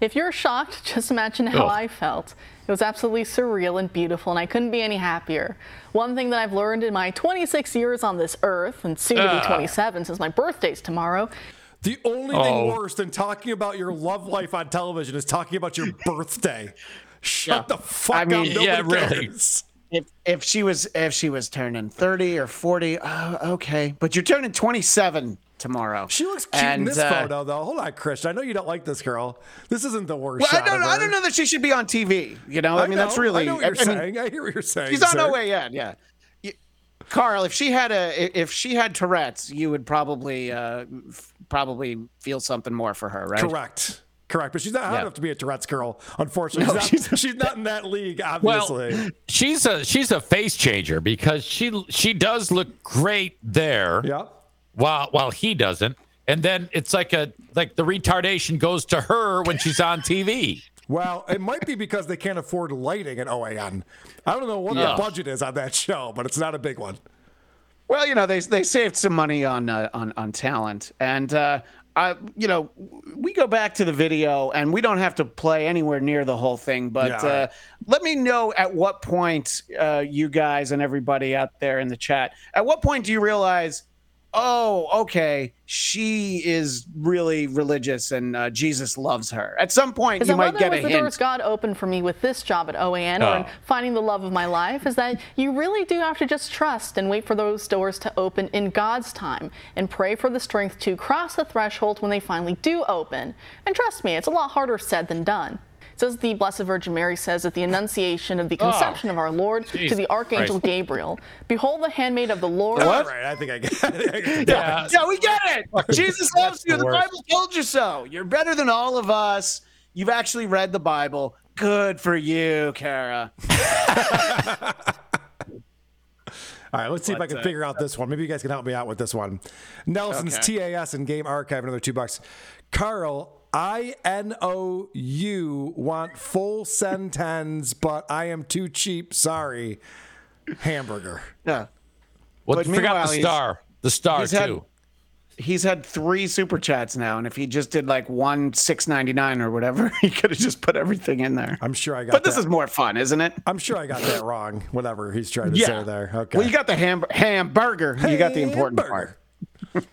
If you're shocked, just imagine how Ugh. I felt. It was absolutely surreal and beautiful, and I couldn't be any happier. One thing that I've learned in my 26 years on this earth, and soon to be Ah. 27 since my birthday's tomorrow, The only Oh. thing worse than talking about your love life on television is talking about your birthday. Shut the fuck I mean, up. Nobody yeah, really. cares. if if she was if she was turning 30 or 40 uh, okay but you're turning 27 tomorrow She looks cute in this uh, photo, though. Hold on, Christian. I know you don't like this girl. This isn't the worst well, I don't, of I don't know that she should be on TV. You know, I, mean, that's really. I know what you're I mean, saying. I hear what you're saying. She's on sir. her way in. Yeah. You- Karl, if she had a if she had Tourette's, you would probably uh, f- probably feel something more for her, right? Correct. Correct. But she's not hot Yeah. enough to be a Tourette's girl, unfortunately. No, she's, not, she's not in that league, Well, obviously. she's a she's a face changer because she she does look great there. Yeah. While while he doesn't, and then it's like a like the retardation goes to her when she's on TV. Well, it might be because they can't afford lighting at OAN. I don't know what Yeah. the budget is on that show, but it's not a big one. Well, you know, they they saved some money on uh, on on talent, and uh, uh, you know, we go back to the video and we don't have to play anywhere near the whole thing, but Yeah, uh, let me know at what point uh, you guys and everybody out there in the chat, at what point do you realize, oh, okay, she is really religious and uh, Jesus loves her? At some point, Is you might get a was the doors. God opened for me with this job at OAN or in Oh. finding the love of my life? Is that you really do have to just trust and wait for those doors to open in God's time and pray for the strength to cross the threshold when they finally do open. And trust me, it's a lot harder said than done. It says the Blessed Virgin Mary says at the Annunciation of the Oh. conception of our Lord to the Archangel Christ. Gabriel, Behold the handmaid of the Lord. All right, I think I get it. Yeah, yeah, we get it. Jesus loves you. the The. Bible told you so. You're better than all of us. You've actually read the Bible. Good for you, Kara. All right, let's see if I can figure out this one. Maybe you guys can help me out with this one. Nelson's Okay. TAS and Game Archive, another two bucks. Karl, I N O U want full sentence, but I am too cheap. Sorry. Hamburger. Yeah. Well, But forgot the star. The star he's too. had- He's had three super chats now, and if he just did like one six ninety nine or whatever, he could have just put everything in there. I'm sure I got But this is more fun, isn't it? I'm sure I got that wrong. Whatever he's trying to Yeah. say there. Okay. Well, you got the ham- hamburger. You got the important part.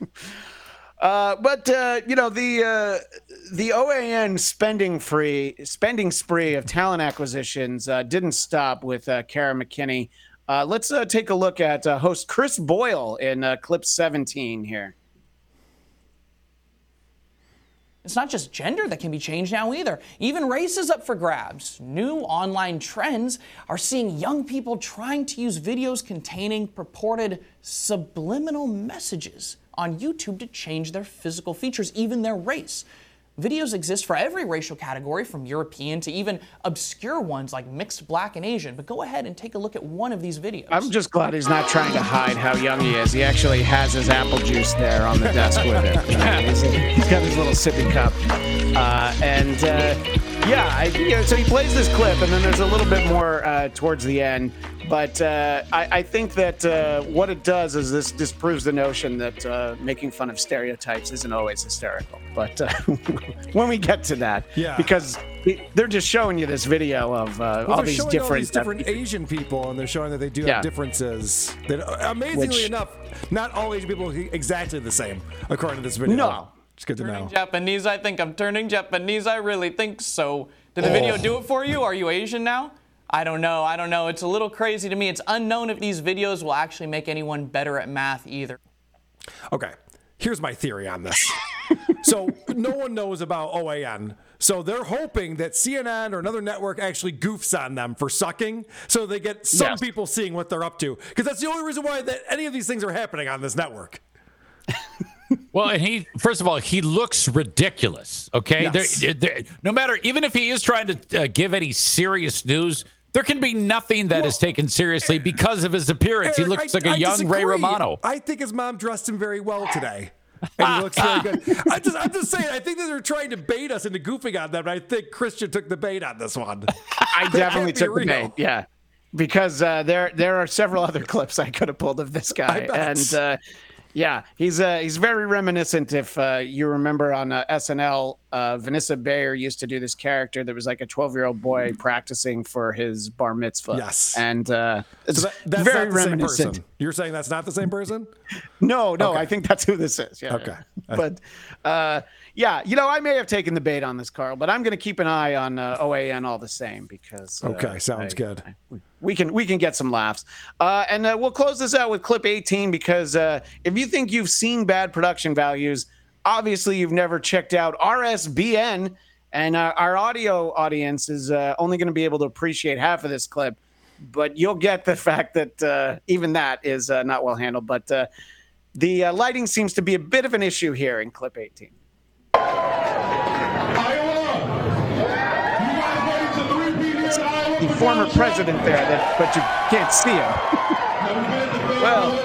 Uh, but uh, you know the uh, the OAN spending free spending spree of talent acquisitions uh, didn't stop with uh, Kara McKinney. Uh, let's take a look at host Chris Boyle in clip 17 here. It's not just gender that can be changed now either. Even race is up for grabs. New online trends are seeing young people trying to use videos containing purported subliminal messages on YouTube to change their physical features, even their race. Videos exist for every racial category, from European to even obscure ones like mixed black and Asian. But go ahead and take a look at one of these videos. I'm just glad he's not trying to hide how young he is. He actually has his apple juice there on the desk with him. You he's, he's got his little sippy cup. Uh, and uh, yeah, I, you know, so he plays this clip, and then there's a little bit more uh, towards the end. But uh, I, I think that uh, what it does is this disproves the notion that uh, making fun of stereotypes isn't always hysterical. But uh, when we get to that, Yeah. because it- they're just showing you this video of uh, Well, all these different, all these different Asian people, and they're showing that they do Yeah. have differences. That amazingly Which- enough, not all Asian people are exactly the same, according to this video. No. It's good to know. Japanese, I think I'm turning Japanese. I really think so. Did the oh. video Oh. do it for you? Are you Asian now? I don't know. I don't know. It's a little crazy to me. It's unknown if these videos will actually make anyone better at math either. Okay, here's my theory on this. so no one knows about OAN. So they're hoping that CNN or another network actually goofs on them for sucking, so they get some Yes. people seeing what they're up to. Because that's the only reason why that any of these things are happening on this network. Well, and he, first of all, he looks ridiculous. Okay, Yes. There- there- no matter, even if he is trying to uh, give any serious news, there can be nothing that is taken seriously because of his appearance. he looks I- like a I young Ray. Romano. I think his mom dressed him very well today. And he looks very good. I just, I'm just saying, I think that they're trying to bait us into goofing on them. And I think Christian took the bait on this one. I definitely can't be took the real. bait. Yeah, because uh, there there are several other clips I could have pulled of this guy, bet. and uh, yeah, he's uh, he's very reminiscent. If uh, you remember on uh, SNL, uh, Vanessa Bayer used to do this character that was like a 12 year old boy practicing for his bar mitzvah. Yes. and uh, it's So that, that's very not the same reminiscent. person. You're saying that's not the same person? No, no, Okay. I think that's who this is. Yeah. Okay. But uh, yeah, you know, I may have taken the bait on this, Karl, but I'm going to keep an eye on uh, OAN all the same because. Okay, sounds I- good. we can we can get some laughs. Uh, and uh, we'll close this out with clip 18 because uh, if you think you've seen bad production values, obviously you've never checked out RSBN, and uh, our audio audience is uh, only going to be able to appreciate half of this clip. But you'll get the fact that uh, even that is not well handled. But the lighting seems to be a bit of an issue here in clip 18. The former president there, that, but you can't see him. well,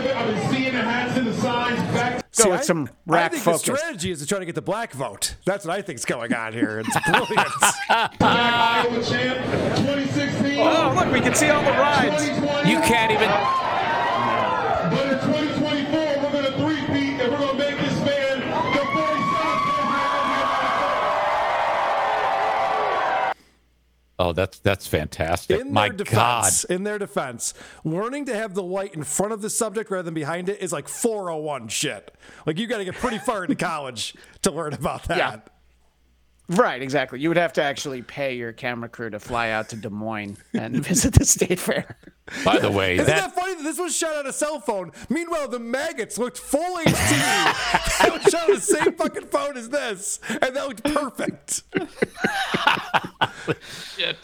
See, go with I- some I rack think focus. the strategy is to try to get the black vote. That's what I think is going on here. It's brilliant. Oh, look, we can see all the rides. You can't even. Oh, that's that's fantastic. In My their God. defense, in their defense, learning to have the light in front of the subject rather than behind it is like 401 shit. Like you got to get pretty far into college to learn about that. Yeah. Right, exactly. You would have to actually pay your camera crew to fly out to Des Moines and visit the state fair. By the way, Isn't that that funny that this was shot on a cell phone? Meanwhile, the maggots looked full HD. that was shot on the same fucking phone as this, and that looked perfect. shit.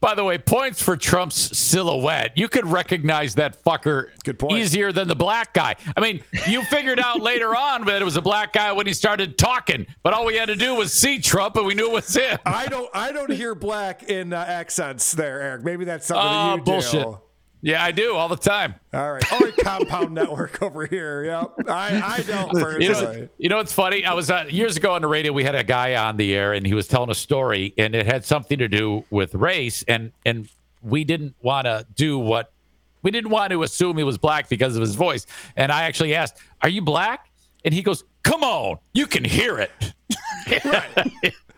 By the way, points for Trump's silhouette. You could recognize that fucker easier than the black guy. I mean, you figured out later on that it was a black guy when he started talking, but all we had to do was see Trump and we knew it was him. I don't, I don't hear black in uh, accents there, Eric. Maybe that's something Oh, that you bullshit. do. Yeah, I do all the time. All right, all right, Compound Network over here. Yep, I, I don't You know, personally. you know what's funny? I was uh, years ago on the radio. We had a guy on the air, and he was telling a story, and it had something to do with race, and and we didn't want to do what we didn't want to assume he was black because of his voice. And I actually asked, "Are you black?" And he goes, "Come on, you can hear it."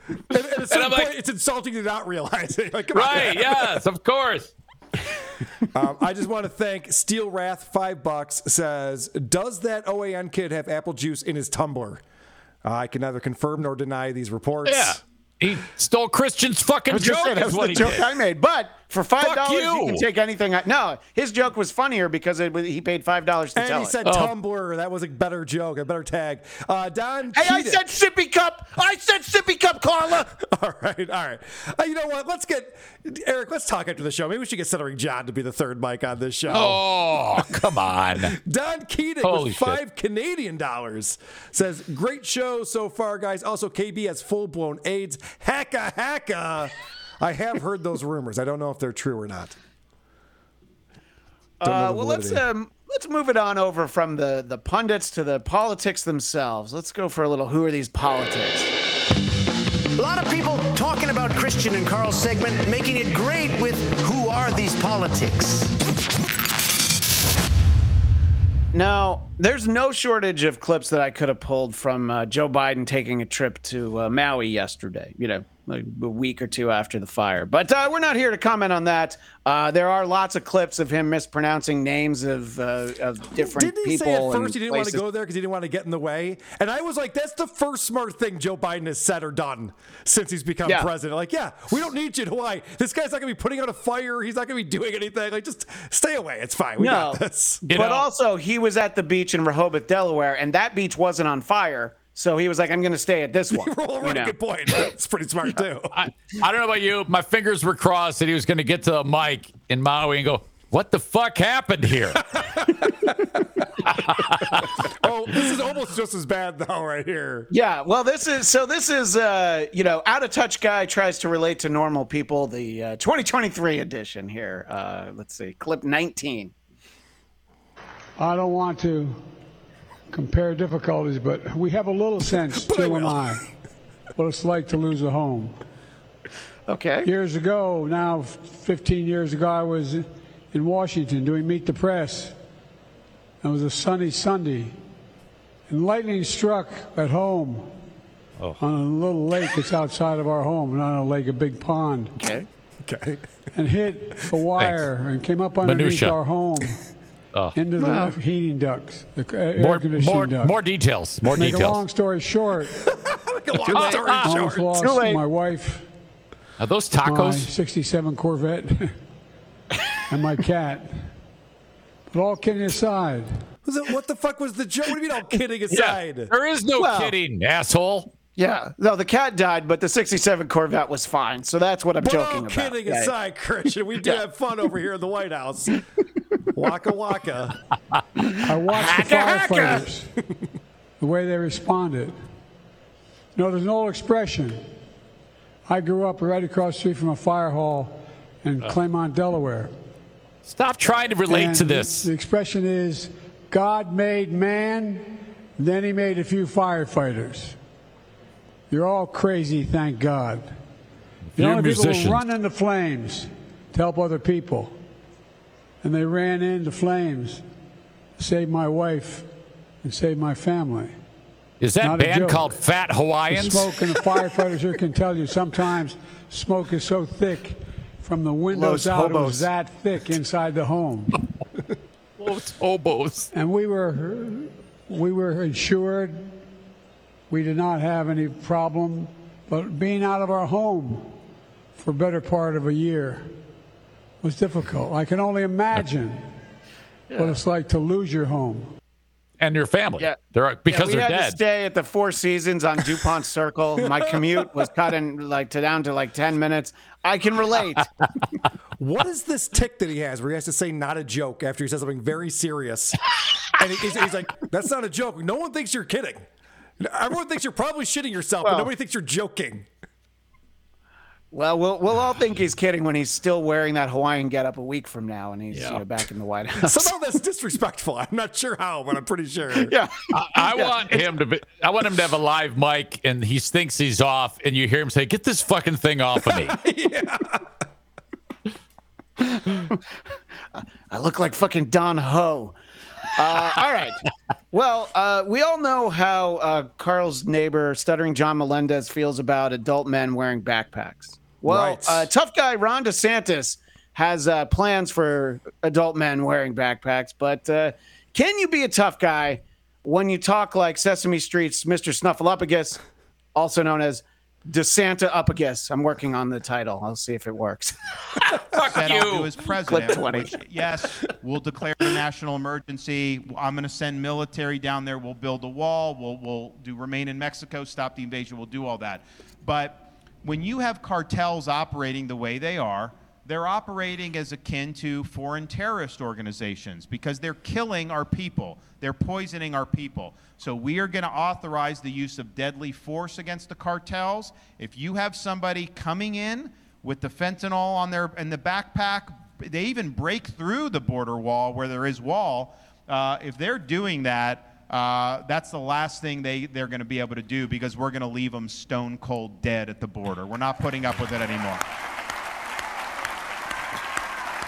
And, and at a I'm like- it's insulting to not realize it. Like, come on. right? Yes, of course. Um, I just want to thank Steel Wrath. Five bucks says, "Does that OAN kid have apple juice in his tumbler?" Uh, I can neither confirm nor deny these reports. Yeah, he stole Christian's fucking I was joke. saying, is that's what the he joke did. I made. But for five dollars, you. you. can take anything. I, no, his joke was funnier because it, he paid five dollars to And tell he it. said Tumblr. That was a better joke, a better tag. Uh, Don. Hey, I said sippy cup. I said sippy cup, Carla. All right, all right. Uh, you know what? Let's get Eric. Let's talk after the show. Maybe we should get Stuttering John to be the third mic on this show. Oh, come on. Don Keating Holy with shit. five Canadian dollars says, "Great show so far, guys. Also, KB has full blown AIDS. Hacka hacka. I have heard those rumors. I don't know if they're true or not. Uh, well, let's um, let's move it on over from the the pundits to the politics themselves. Let's go for a little. Who are these politics? A lot of people talking about Christian and Karl's segment, making it great with who are these politics? Now, there's no shortage of clips that I could have pulled from uh, Joe Biden taking a trip to uh, Maui yesterday, you know, like a week or two after the fire. But uh, we're not here to comment on that. Uh, there are lots of clips of him mispronouncing names of, uh, of different Didn't he people. say at first he didn't want to go there because he didn't want to get in the way? And I was like, that's the first smart thing Joe Biden has said or done since he's become Yeah. president. Like, yeah, we don't need you in Hawaii. This guy's not going to be putting out a fire. He's not going to be doing anything. Like, just stay away. It's fine. We no, got this. but also he was at the beach in Rehoboth, Delaware, and that beach wasn't on fire. So he was like, "I'm going to stay at this one." Roll you right, know? good point. That's pretty smart too. I, I don't know about you. My fingers were crossed that he was going to get to the mic in Maui and go, "What the fuck happened here?" oh, this is almost just as bad though, right here. Yeah, well, this is so. This is uh, you know, out of touch guy tries to relate to normal people. The uh, 2023 edition here. Uh, let's see, clip 19. I don't want to compare difficulties, but we have a little sense, Jill and I, what it's like to lose a home. Okay. Years ago, now 15 years ago, I was in Washington doing Meet the Press. It was a sunny Sunday, and lightning struck at home oh. on a little lake that's outside of our home, not a lake, a big pond. Okay. Okay. And hit a wire and came up underneath Minutia. our home Oh. into the Wow. heating ducts, the air More, conditioning more, ducts. more details. More Make a long story short, Too late. I almost lost Too late. my wife, Are those my tacos? 67 Corvette, and my cat. But all kidding aside, What the fuck was the joke? What do you mean, all kidding aside? Yeah, There is no Well- kidding, asshole. Yeah, no, the cat died, but the 67 Corvette was fine. So that's what I'm But joking all about. kidding Yeah. aside, Christian, we did Yeah. have fun over here in the White House. Waka waka. I watched the Hacka, hacka. firefighters, the way they responded. You know, there's an old expression. I grew up right across the street from a fire hall in Claymont, Delaware. Stop trying to relate And to this. The expression is God made man, then he made a few firefighters. You're all crazy, thank God. The Few only people musicians. who run into flames to help other people. And they ran into flames, saved my wife, and saved my family. Is that Not a band joke. called Fat Hawaiians? The Hawaiians? smoke and the firefighters here can tell you sometimes smoke is so thick from the windows Los out. It was that thick inside the home. Los hobos. And we were we were insured. We did not have any problem, but being out of our home for a better part of a year was difficult. I can only imagine what it's like to lose your home. And your family. Yeah. They're because yeah, we they're had dead. to stay at the Four Seasons on Dupont Circle. My commute was cut in like to down to like ten minutes. I can relate. What is this tick that he has where he has to say not a joke after he says something very serious? And he- he's, he's like, that's not a joke. No one thinks you're kidding. Everyone thinks you're probably shitting yourself, but nobody thinks you're joking. Well, we'll we'll all think he's kidding when he's still wearing that Hawaiian getup a week from now, and he's you know, back in the White House. Somehow that's disrespectful. I'm not sure how, but I'm pretty sure. Yeah. I, I want him to be. I want him to have a live mic, and he thinks he's off, and you hear him say, "Get this fucking thing off of me." I look like fucking Don Ho. Uh, all right. Well, uh, we all know how uh, Karl's neighbor, stuttering John Melendez, feels about adult men wearing backpacks. Well, Right. uh, tough guy Ron DeSantis has uh, plans for adult men wearing backpacks, but uh, can you be a tough guy when you talk like Sesame Street's Mr. Snuffleupagus, also known as DeSanta Upagus? I'm working on the title. I'll see if it works. said I'll do as president. Clip 20. which, yes, we'll declare a national emergency. I'm going to send military down there. We'll build a wall. We'll, we'll do remain in Mexico, stop the invasion. We'll do all that. But when you have cartels operating the way they are, they're operating as akin to foreign terrorist organizations because they're killing our people. They're poisoning our people. So we are going to authorize the use of deadly force against the cartels. If you have somebody coming in with the fentanyl on their in the backpack, they even break through the border wall where there is wall. Uh, if they're doing that, uh, that's the last thing they, they're going to be able to do because we're going to leave them stone cold dead at the border. We're not putting up with it anymore.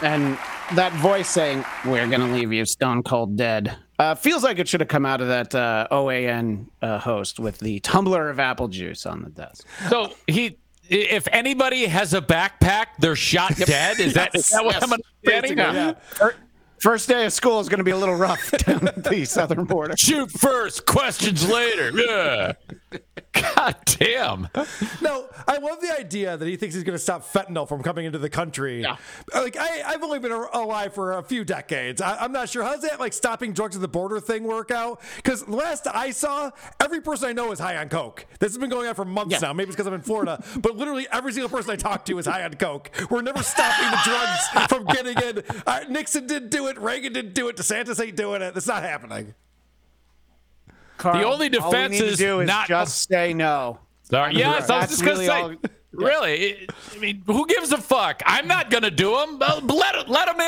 and that voice saying "We're gonna leave you stone cold dead" uh, feels like it should have come out of that uh, OAN uh, host with the tumbler of apple juice on the desk. So he, if anybody has a backpack, they're shot dead. Is that is that what I'm understanding? Yeah. Fir- First day of school is going to be a little rough down at the southern border. Shoot first, questions later. Yeah. God damn. No, I love the idea that he thinks he's going to stop fentanyl from coming into the country. Like I, I've only been alive for a few decades. I, I'm not sure how's that like stopping drugs at the border thing work out. Because last I saw, every person I know is high on coke. This has been going on for months now. Maybe it's because I'm in Florida, but literally every single person I talk to is high on coke. We're never stopping the drugs from getting in. Uh, Nixon didn't do it. Reagan didn't do it. DeSantis ain't doing it. It's not happening. Karl, only all we defense need to is do is not- just say no. Uh, Sorry. Yes, I was just gonna really say. all- Really? I mean, who gives a fuck? I'm not gonna do them. Let let them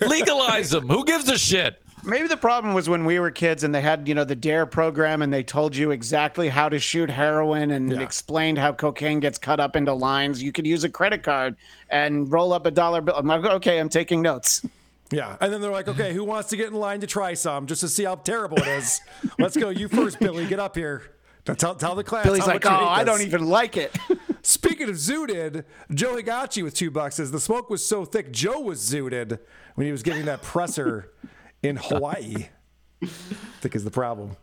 in. Legalize them. Who gives a shit? Maybe the problem was when we were kids and they had, you know, the DARE program and they told you exactly how to shoot heroin and explained how cocaine gets cut up into lines. You could use a credit card and roll up a dollar bill. I'm like, okay, I'm taking notes. Yeah, and then they're like, okay, who wants to get in line to try some just to see how terrible it is? Let's go. You first, Billy. Get up here. Tell, tell the class. Billy's like, oh, I don't even like it. Speaking of zooted, Joe Higachi with two bucks says the smoke was so thick Joe was zooted when he was getting that presser in Hawaii. I think is the problem.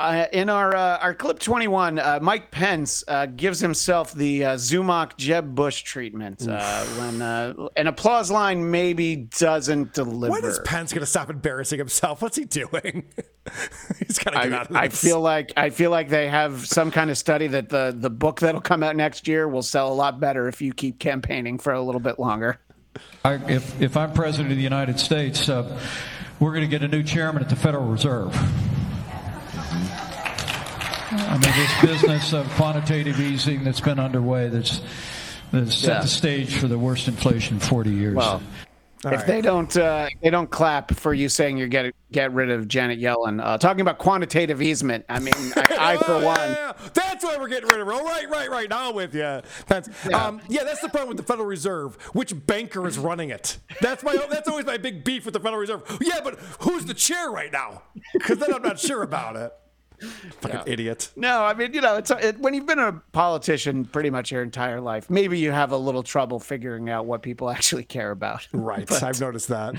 Uh, in our uh, our clip 21, uh, Mike Pence uh, gives himself the uh, Zumock Jeb Bush treatment uh, when uh, an applause line maybe doesn't deliver. When is Pence going to stop embarrassing himself? What's he doing? He's got to get I, out of this. I feel like I feel like they have some kind of study that the the book that'll come out next year will sell a lot better if you keep campaigning for a little bit longer. I, if, if I'm president of the United States, uh, we're going to get a new chairman at the Federal Reserve. I mean, this business of quantitative easing that's been underway that's, that's set Yeah. the stage for the worst inflation in 40 years. Well, if they don't uh, they don't clap for you saying you're get get rid of Janet Yellen, uh, talking about quantitative easement. I mean, I, I for Oh, yeah, one. yeah, yeah. That's why we're getting rid of her. Oh, right, right, right. Now I'm with you. That's, yeah. Um, yeah, that's the problem with the Federal Reserve. Which banker is running it? That's my. That's always my big beef with the Federal Reserve. Yeah, but who's the chair right now? Because then I'm not sure about it. Fucking idiot. No, I mean, you know, it's it, when you've been a politician pretty much your entire life, maybe you have a little trouble figuring out what people actually care about. Right. But- I've noticed that.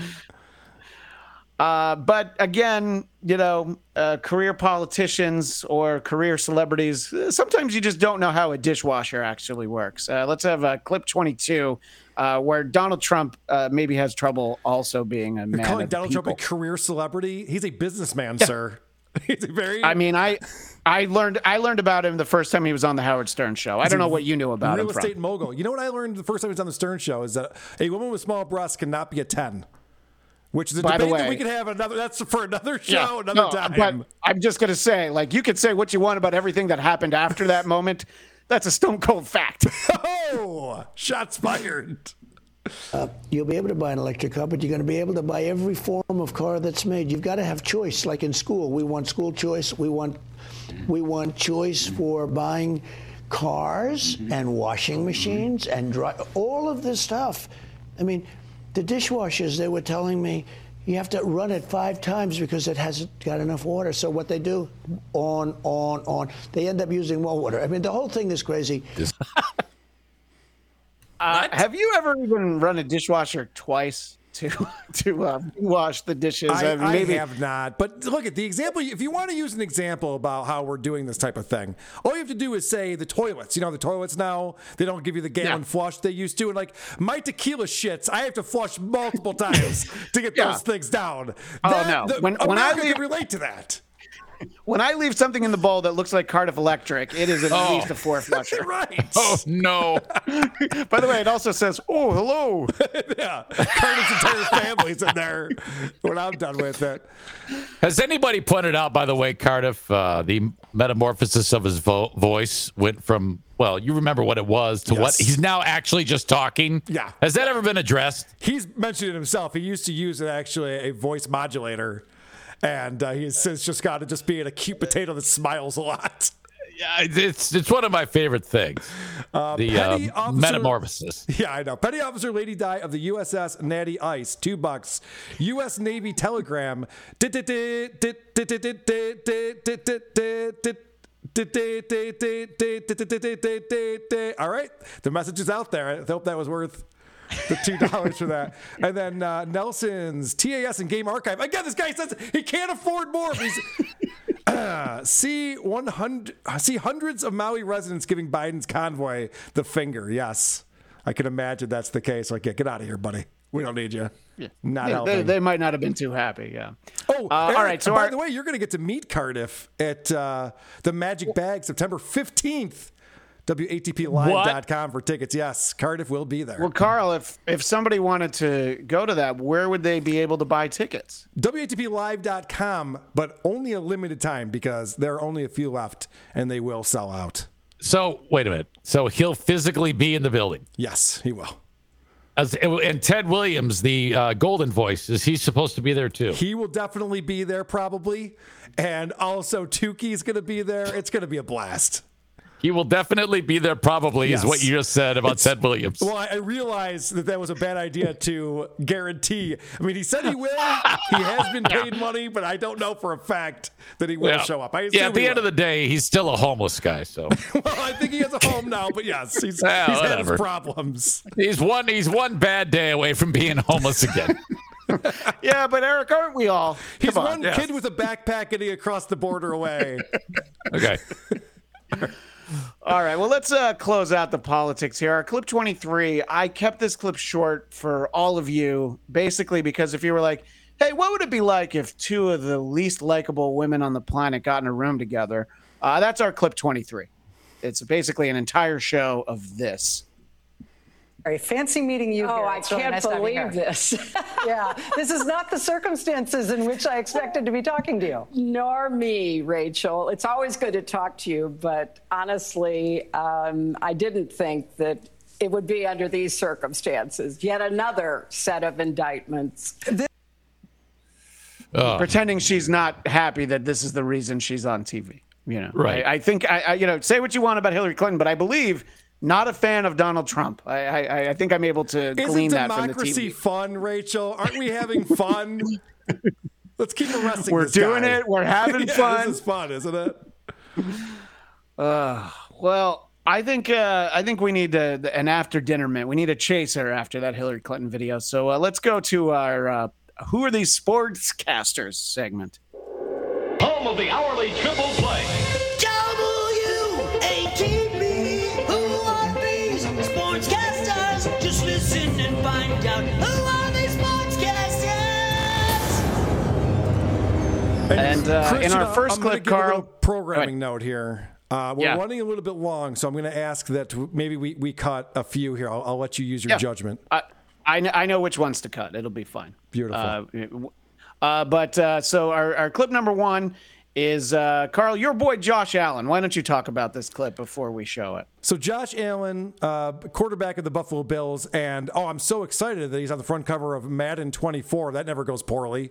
Uh, but again, you know, uh, career politicians or career celebrities, uh, sometimes you just don't know how a dishwasher actually works. Uh, let's have uh, clip 22, uh, where Donald Trump uh, maybe has trouble also being a You're man calling Donald people. Trump a career celebrity? He's a businessman, sir. He's very. I mean, I I learned I learned about him the first time he was on the Howard Stern show. I don't know what you knew about real him. from. estate mogul. You know what I learned the first time he was on the Stern Show is that a woman with small breasts cannot be a ten, which is a By the debate that we could have another. That's for another show, Yeah, another no, time. But I'm just gonna say, like, you could say what you want about everything that happened after that moment. That's a stone cold fact. oh, shots fired. Uh, you'll be able to buy an electric car, but you're going to be able to buy every form of car that's made. You've got to have choice, like in school. We want school choice. We want we want choice for buying cars and washing machines and dry, all of this stuff. I mean, the dishwashers. They were telling me you have to run it five times because it hasn't got enough water. So what they do, on, on, on. They end up using more water. I mean, the whole thing is crazy. Uh, have you ever even run a dishwasher twice to to uh, wash the dishes? I, mean, I have not. But look at the example. If you want to use an example about how we're doing this type of thing, all you have to do is say the toilets. You know, the toilets now, they don't give you the gallon Yeah. flush they used to. And like my tequila shits, I have to flush multiple times to get Yeah. those things down. Oh, That- no. the- When- when I leave- can relate to that. When I leave something in the bowl that looks like Cardiff Electric, it is at Oh. least a four flusher. right. Oh no! By the way, it also says, "Oh, hello." yeah, Carter's entire family's in there when I'm done with it. Has anybody pointed out, by the way, Cardiff, uh, the metamorphosis of his vo- voice went from well, you remember what it was to what he's now actually just talking. Yeah. Has that ever been addressed? He's mentioned it himself. He used to use it actually a voice modulator, and uh, he's since just got to just be a cute potato that smiles a lot. Yeah, it's it's one of my favorite things. the uh, Officer- metamorphosis. Yeah, I know. Petty Officer Lady Di of the USS Natty Ice, two bucks. U.S. Navy telegram. All right, the message is out there. I hope that was worth the two dollars for that. And then uh, Nelson's TAS and Game Archive. Again, this guy says he can't afford more. He's, uh, see 100 see hundreds of Maui residents giving Biden's convoy the finger. Yes. I can imagine that's the case. Like, yeah, get out of here, buddy. We don't need you. Not Yeah, helping. they, they might not have been too happy. Yeah. Oh, Uh, Eric, all right. So by our- the way, you're going to get to meet Cardiff at uh, the Magic Bag September 15th. WATPlive.com for tickets. Yes, Cardiff will be there. well, Karl, if if somebody wanted to go to that, where would they be able to buy tickets? WATPlive.com, but only a limited time because there are only a few left and they will sell out. So wait a minute. So he'll physically be in the building. Yes, he will. As, and Ted Williams, the uh, Golden Voice, is he supposed to be there too? He will definitely be there, probably. And also, Tuki's going to be there. It's going to be a blast. He will definitely be there. Probably Yes. is what you just said about It's- Ted Williams. Well, I I realize that that was a bad idea to guarantee. I mean, he said he will. he has been paid money, but I don't know for a fact that he will Yeah. show up. I yeah, at the he end of the day, he's still a homeless guy. So well, I think he has a home now, but yes, he's, Yeah, he's had his problems. he's one he's one bad day away from being homeless again. Yeah, but Eric, aren't we all? He's on. one kid with a backpack getting across the border away. Okay. All right, well, let's uh, close out the politics here. Our clip 23, I kept this clip short for all of you, basically because if you were like, hey, what would it be like if two of the least likable women on the planet got in a room together? Uh, that's our clip 23. It's basically an entire show of this. Very fancy meeting you Oh, here. I It's can't nice to have you believe this. yeah, this is not the circumstances in which I expected to be talking to you. Nor me, Rachel. It's always good to talk to you, but honestly, um, I didn't think that it would be under these circumstances. Yet another set of indictments. Pretending she's not happy that this is the reason she's on TV. You know, Right. I, I think I, I, you know, say what you want about Hillary Clinton, but I believe not a fan of Donald Trump. I, I, I think I'm able to Isn't glean that from the democracy TV. fun, Rachel? Aren't we having fun? Let's keep arresting We're this doing guy. it. We're having Yeah, fun. This is fun, isn't it? Uh, well, I think uh, I think we need a, an after dinner mint. We need a chaser after that Hillary Clinton video. So uh, let's go to our uh, "Who are these sportscasters?" segment. Home of the hourly triple play. And, uh, in Christian, our first I'm clip, give a Karl- programming note here. Uh, we're Yeah. running a little bit long, so I'm going to ask that maybe we, we cut a few here. I'll, I'll let you use your Yeah. judgment. I, I, kn- I know which ones to cut. It'll be fine. Beautiful. Uh, uh, but uh, so our, our clip number one is uh, Karl, your boy Josh Allen. Why don't you talk about this clip before we show it? So Josh Allen, uh, quarterback of the Buffalo Bills, and oh, I'm so excited that he's on the front cover of Madden 24. That never goes poorly.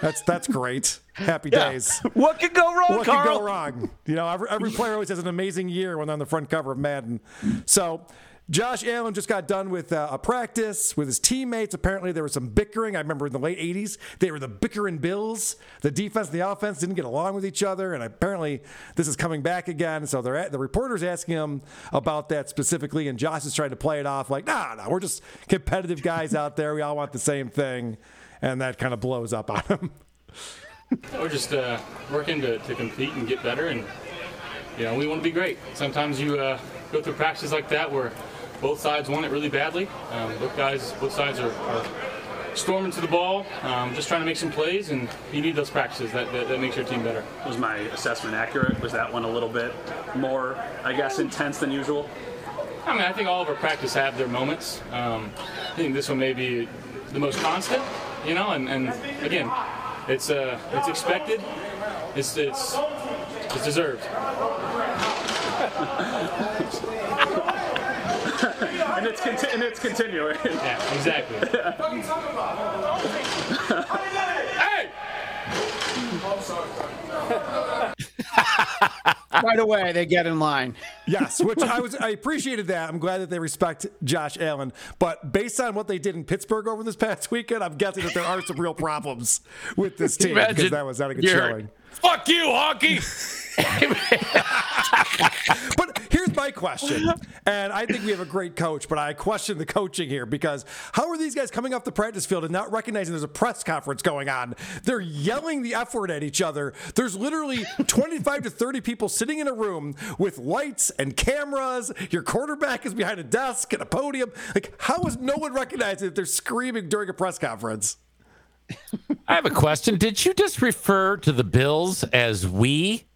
That's that's great. Happy Yeah. days. What could go wrong, Karl? What Karl? could go wrong? You know, every, every player always has an amazing year when they're on the front cover of Madden. So. Josh Allen just got done with uh, a practice with his teammates. Apparently, there was some bickering. I remember in the late 80s, they were the bickering Bills. The defense and the offense didn't get along with each other. And apparently, this is coming back again. So they're at, the reporter's asking him about that specifically. And Josh is trying to play it off like, nah, nah, we're just competitive guys out there. We all want the same thing. And that kind of blows up on him. We're just uh, working to, to compete and get better, and you know we want to be great. Sometimes you uh, go through practices like that where both sides want it really badly. Um, both guys, both sides are, are storming to the ball, um, just trying to make some plays, and you need those practices. That, that, that makes your team better. Was my assessment accurate? Was that one a little bit more, I guess, intense than usual? I mean, I think all of our practice have their moments. Um, I think this one may be the most constant, you know, and, and again, it's uh, it's expected, it's it's it's deserved. and it's conti- and it's continuing. Yeah, exactly. right away, they get in line. Yes, which I was I appreciated that. I'm glad that they respect Josh Allen. But based on what they did in Pittsburgh over this past weekend, I'm guessing that there are some real problems with this team because Imagine that was not a good showing. Fuck you, honky. But here's my question, and I think we have a great coach, but I question the coaching here because how are these guys coming off the practice field and not recognizing there's a press conference going on? They're yelling the F word at each other. There's literally 25 to 30 people sitting in a room with lights and cameras. Your quarterback is behind a desk and a podium. Like, how is no one recognizing that they're screaming during a press conference? I have a question. Did you just refer to the Bills as we?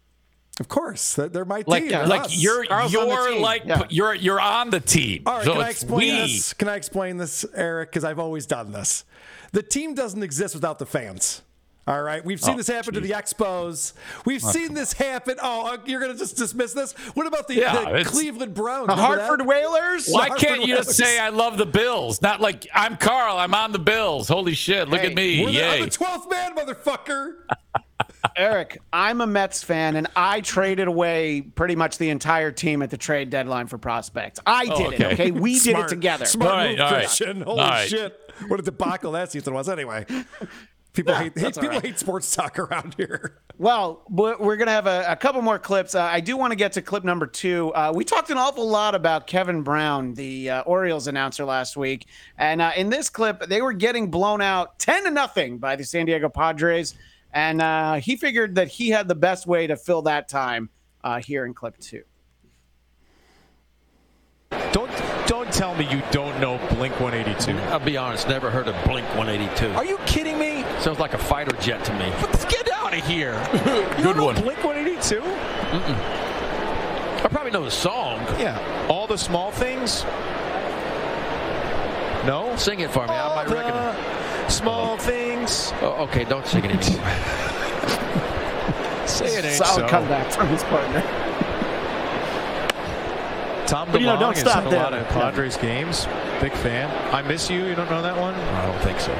Of course, they're, they're my Like. They're like us. you're Karl's on the you're team. like Yeah. you're you're on the team. All right, so can I explain we. this? Can I explain this, Eric? Because I've always done this. The team doesn't exist without the fans. All right, we've seen Oh, this happen to the Expos. We've Oh, seen this happen. Oh, uh, you're going to just dismiss this? What about the, Yeah, the Cleveland Browns? The Hartford that? Whalers? Why The can't you Hartford just say I love the Bills? Not like I'm Karl. I'm on the Bills. Holy shit! Look Hey, at me! We're the, I'm Yay! the 12th man, motherfucker. Eric, I'm a Mets fan, and I traded away pretty much the entire team at the trade deadline for prospects. I Oh, did it, okay. okay? We did it together. Smart All right, move, all right. Christian. Holy All right. shit. What a debacle that season was anyway. People hate, hate people right. hate sports talk around here. Well, we're we're gonna have a, a couple more clips. Uh, I do want to get to clip number two. Uh, we talked an awful lot about Kevin Brown, the uh, Orioles announcer last week, and uh, in this clip, they were getting blown out ten to nothing by the San Diego Padres, and uh, he figured that he had the best way to fill that time uh, here in clip two. Don't don't tell me you don't know Blink 182. I'll be honest, never heard of Blink 182. Are you kidding me? Sounds like a fighter jet to me. Get out of here. Good one. Blink 182? I probably know the song. Yeah. All the small things? No? Sing it for me. I All might the recognize. Small things. Oh, okay, don't sing it anymore. Say it ain't Solid so. comeback from his partner. Tom But, you know, don't has stop done a lot of Yeah. Padres games. Big fan. I miss you. You don't know that one? I don't think so.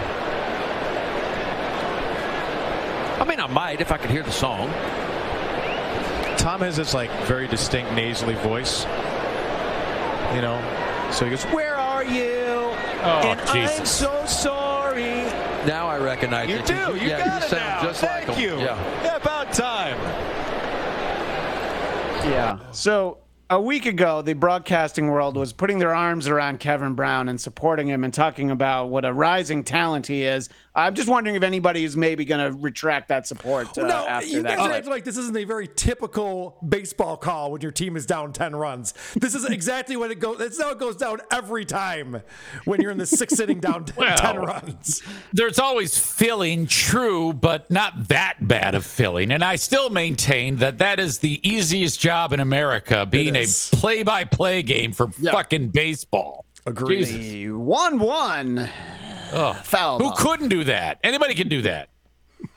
I mean, I might if I could hear the song. Tom has this like very distinct nasally voice. You know, so he goes, "Where are you?" Oh, and I'm Jesus. so sorry. Now I recognize You it. do. You yeah, got you it sound now. just Thank like you. Yeah. Yeah, about time. Yeah. So a week ago, the broadcasting world was putting their arms around Kevin Brown and supporting him and talking about what a rising talent he is. I'm just wondering if anybody is maybe going to retract that support uh, no, after you that. guys are acting like this isn't a very typical baseball call when your team is down 10 runs. This is exactly what it goes. That's how it goes down every time when you're in the sixth inning down 10 Well, runs. There's always filling, true, but not that bad of filling. And I still maintain that that is the easiest job in America, being a play-by-play game for fucking baseball. Agreed. Jesus. One one. Ugh. Foul Who ball. couldn't do that? Anybody can do that.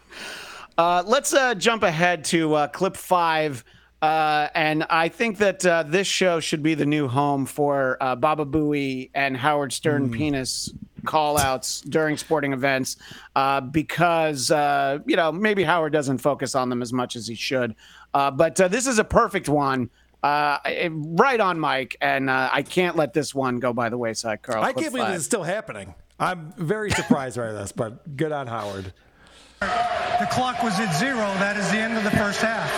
Uh, let's uh, jump ahead to uh, clip five. Uh, and I think that uh, this show should be the new home for uh, Baba Booey and Howard Stern penis call outs during sporting events uh, because, uh, you know, maybe Howard doesn't focus on them as much as he should. Uh, but uh, this is a perfect one. Uh, right on Mike, and uh, I can't let this one go by the wayside, Karl. I can't believe five. this is still happening. I'm very surprised by this, but good on Howard. The clock was at zero. That is the end of the first half.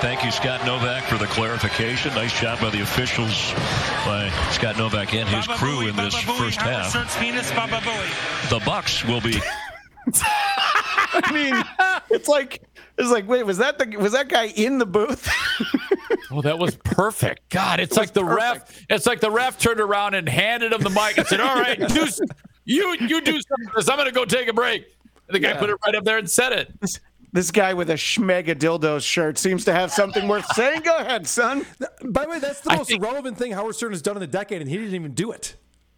Thank you, Scott Novak, for the clarification. Nice job by the officials, by Scott Novak and his crew in this first half. penis, Baba The Bucks will be I mean, it's like it's like wait, was that the was that guy in the booth? Oh, that was perfect. God, it's like the ref. It's like the ref turned around and handed him the mic and said, "All right, do, s- you you do something. Because I'm going to go take a break." And the guy Yeah. put it right up there and said it. This guy with a Schmega dildos shirt seems to have something worth saying. Go ahead, son. By the way, that's the I most think- relevant thing Howard Stern has done in a decade, and he didn't even do it.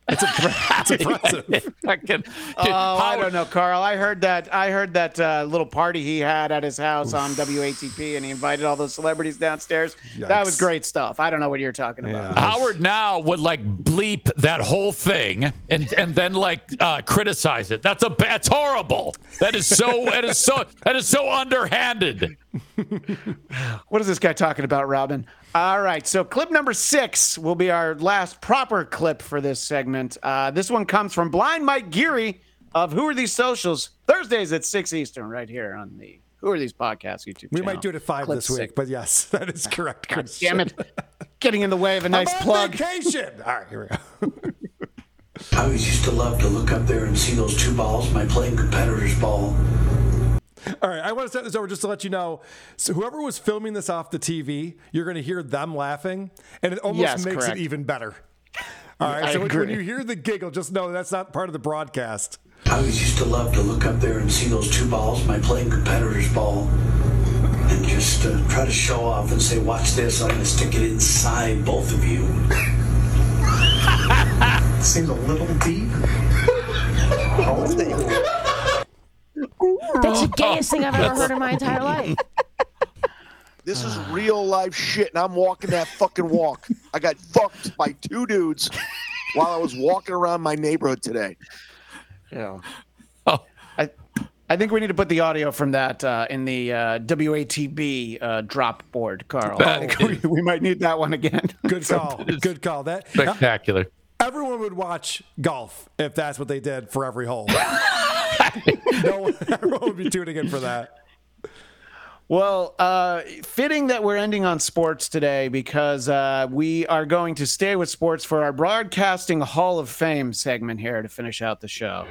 It's, impre- it's impressive. Fucking- Oh, I don't know, Karl. I heard that. I heard that uh, little party he had at his house on WATP, and he invited all those celebrities downstairs. That was great stuff. I don't know what you're talking about. Howard now would like bleep that whole thing and and then like uh, criticize it. That's a that's horrible. That is so that is so that is so underhanded. What is this guy talking about, Robin? All right, so clip number six will be our last proper clip for this segment. Uh, this one comes from Blind Mike Geary of Who Are These Socials? Thursdays at 6 Eastern, right here on the Who Are These Podcasts YouTube We channel. might do it at five Clip this week, but yes, that is correct. God Chris. damn it. Getting in the way of a nice I'm on plug. vacation. All right, here we go. I always used to love to look up there and see those two balls, my playing competitor's ball. All right, I want to start this over just to let you know. So whoever was filming this off the TV, you're going to hear them laughing, and it almost Yes, makes correct. it even better. All right, I so when, when you hear the giggle, just know that's not part of the broadcast. I always used to love to look up there and see those two balls, my playing competitor's ball, and just uh, try to show off and say, "Watch this! I'm going to stick it inside both of you." Seems a little deep. That's the gayest thing I've ever heard in my entire life. This is real life shit, and I'm walking that fucking walk. I got fucked by two dudes while I was walking around my neighborhood today. Yeah. Oh, I, I think we need to put the audio from that uh, in the uh, WATB uh, drop board, Karl. That I we, we might need that one again. Good call. Good call. That Spectacular. everyone would watch golf if that's what they did for every hole. no one, everyone would be tuning in for that. Well, uh, fitting that we're ending on sports today because uh, we are going to stay with sports for our Broadcasting Hall of Fame segment here to finish out the show.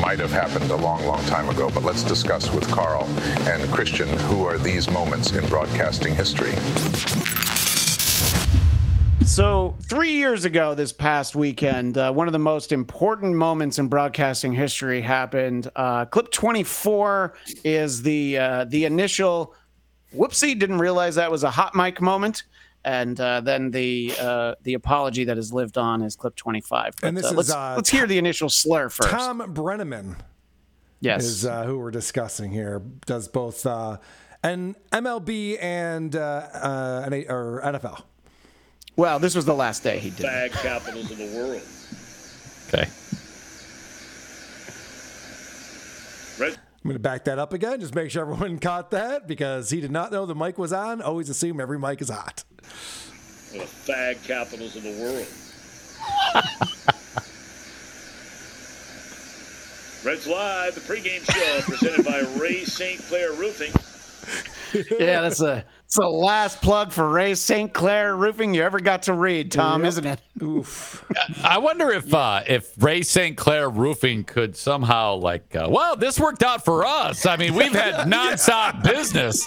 might have happened a long, long time ago, but let's discuss with Karl and Christian who are these moments in broadcasting history. So, three years ago, this past weekend, uh, one of the most important moments in broadcasting history happened. Uh, clip 24 is the uh, the initial whoopsie, didn't realize that was a hot mic moment. And uh, then the uh, the apology that has lived on is clip 25. But, And this uh, is, let's, uh, let's hear the initial slur first. Thom Brennaman Yes. is uh, who we're discussing here. Does both uh, an MLB and uh, uh, an, or NFL. Well, this was the last day he did. Fag capitals of the world. Okay. I'm going to back that up again. Just make sure everyone caught that because he did not know the mic was on. Always assume every mic is hot. The fag capitals of the world. Reds Live, the pregame show presented by Ray St. Clair Roofing. yeah, that's a it's the last plug for Ray St. Clair Roofing you ever got to read, Tom, isn't it? Oof. I wonder if uh, if Ray St. Clair Roofing could somehow like, uh, well, this worked out for us. I mean, we've had nonstop business.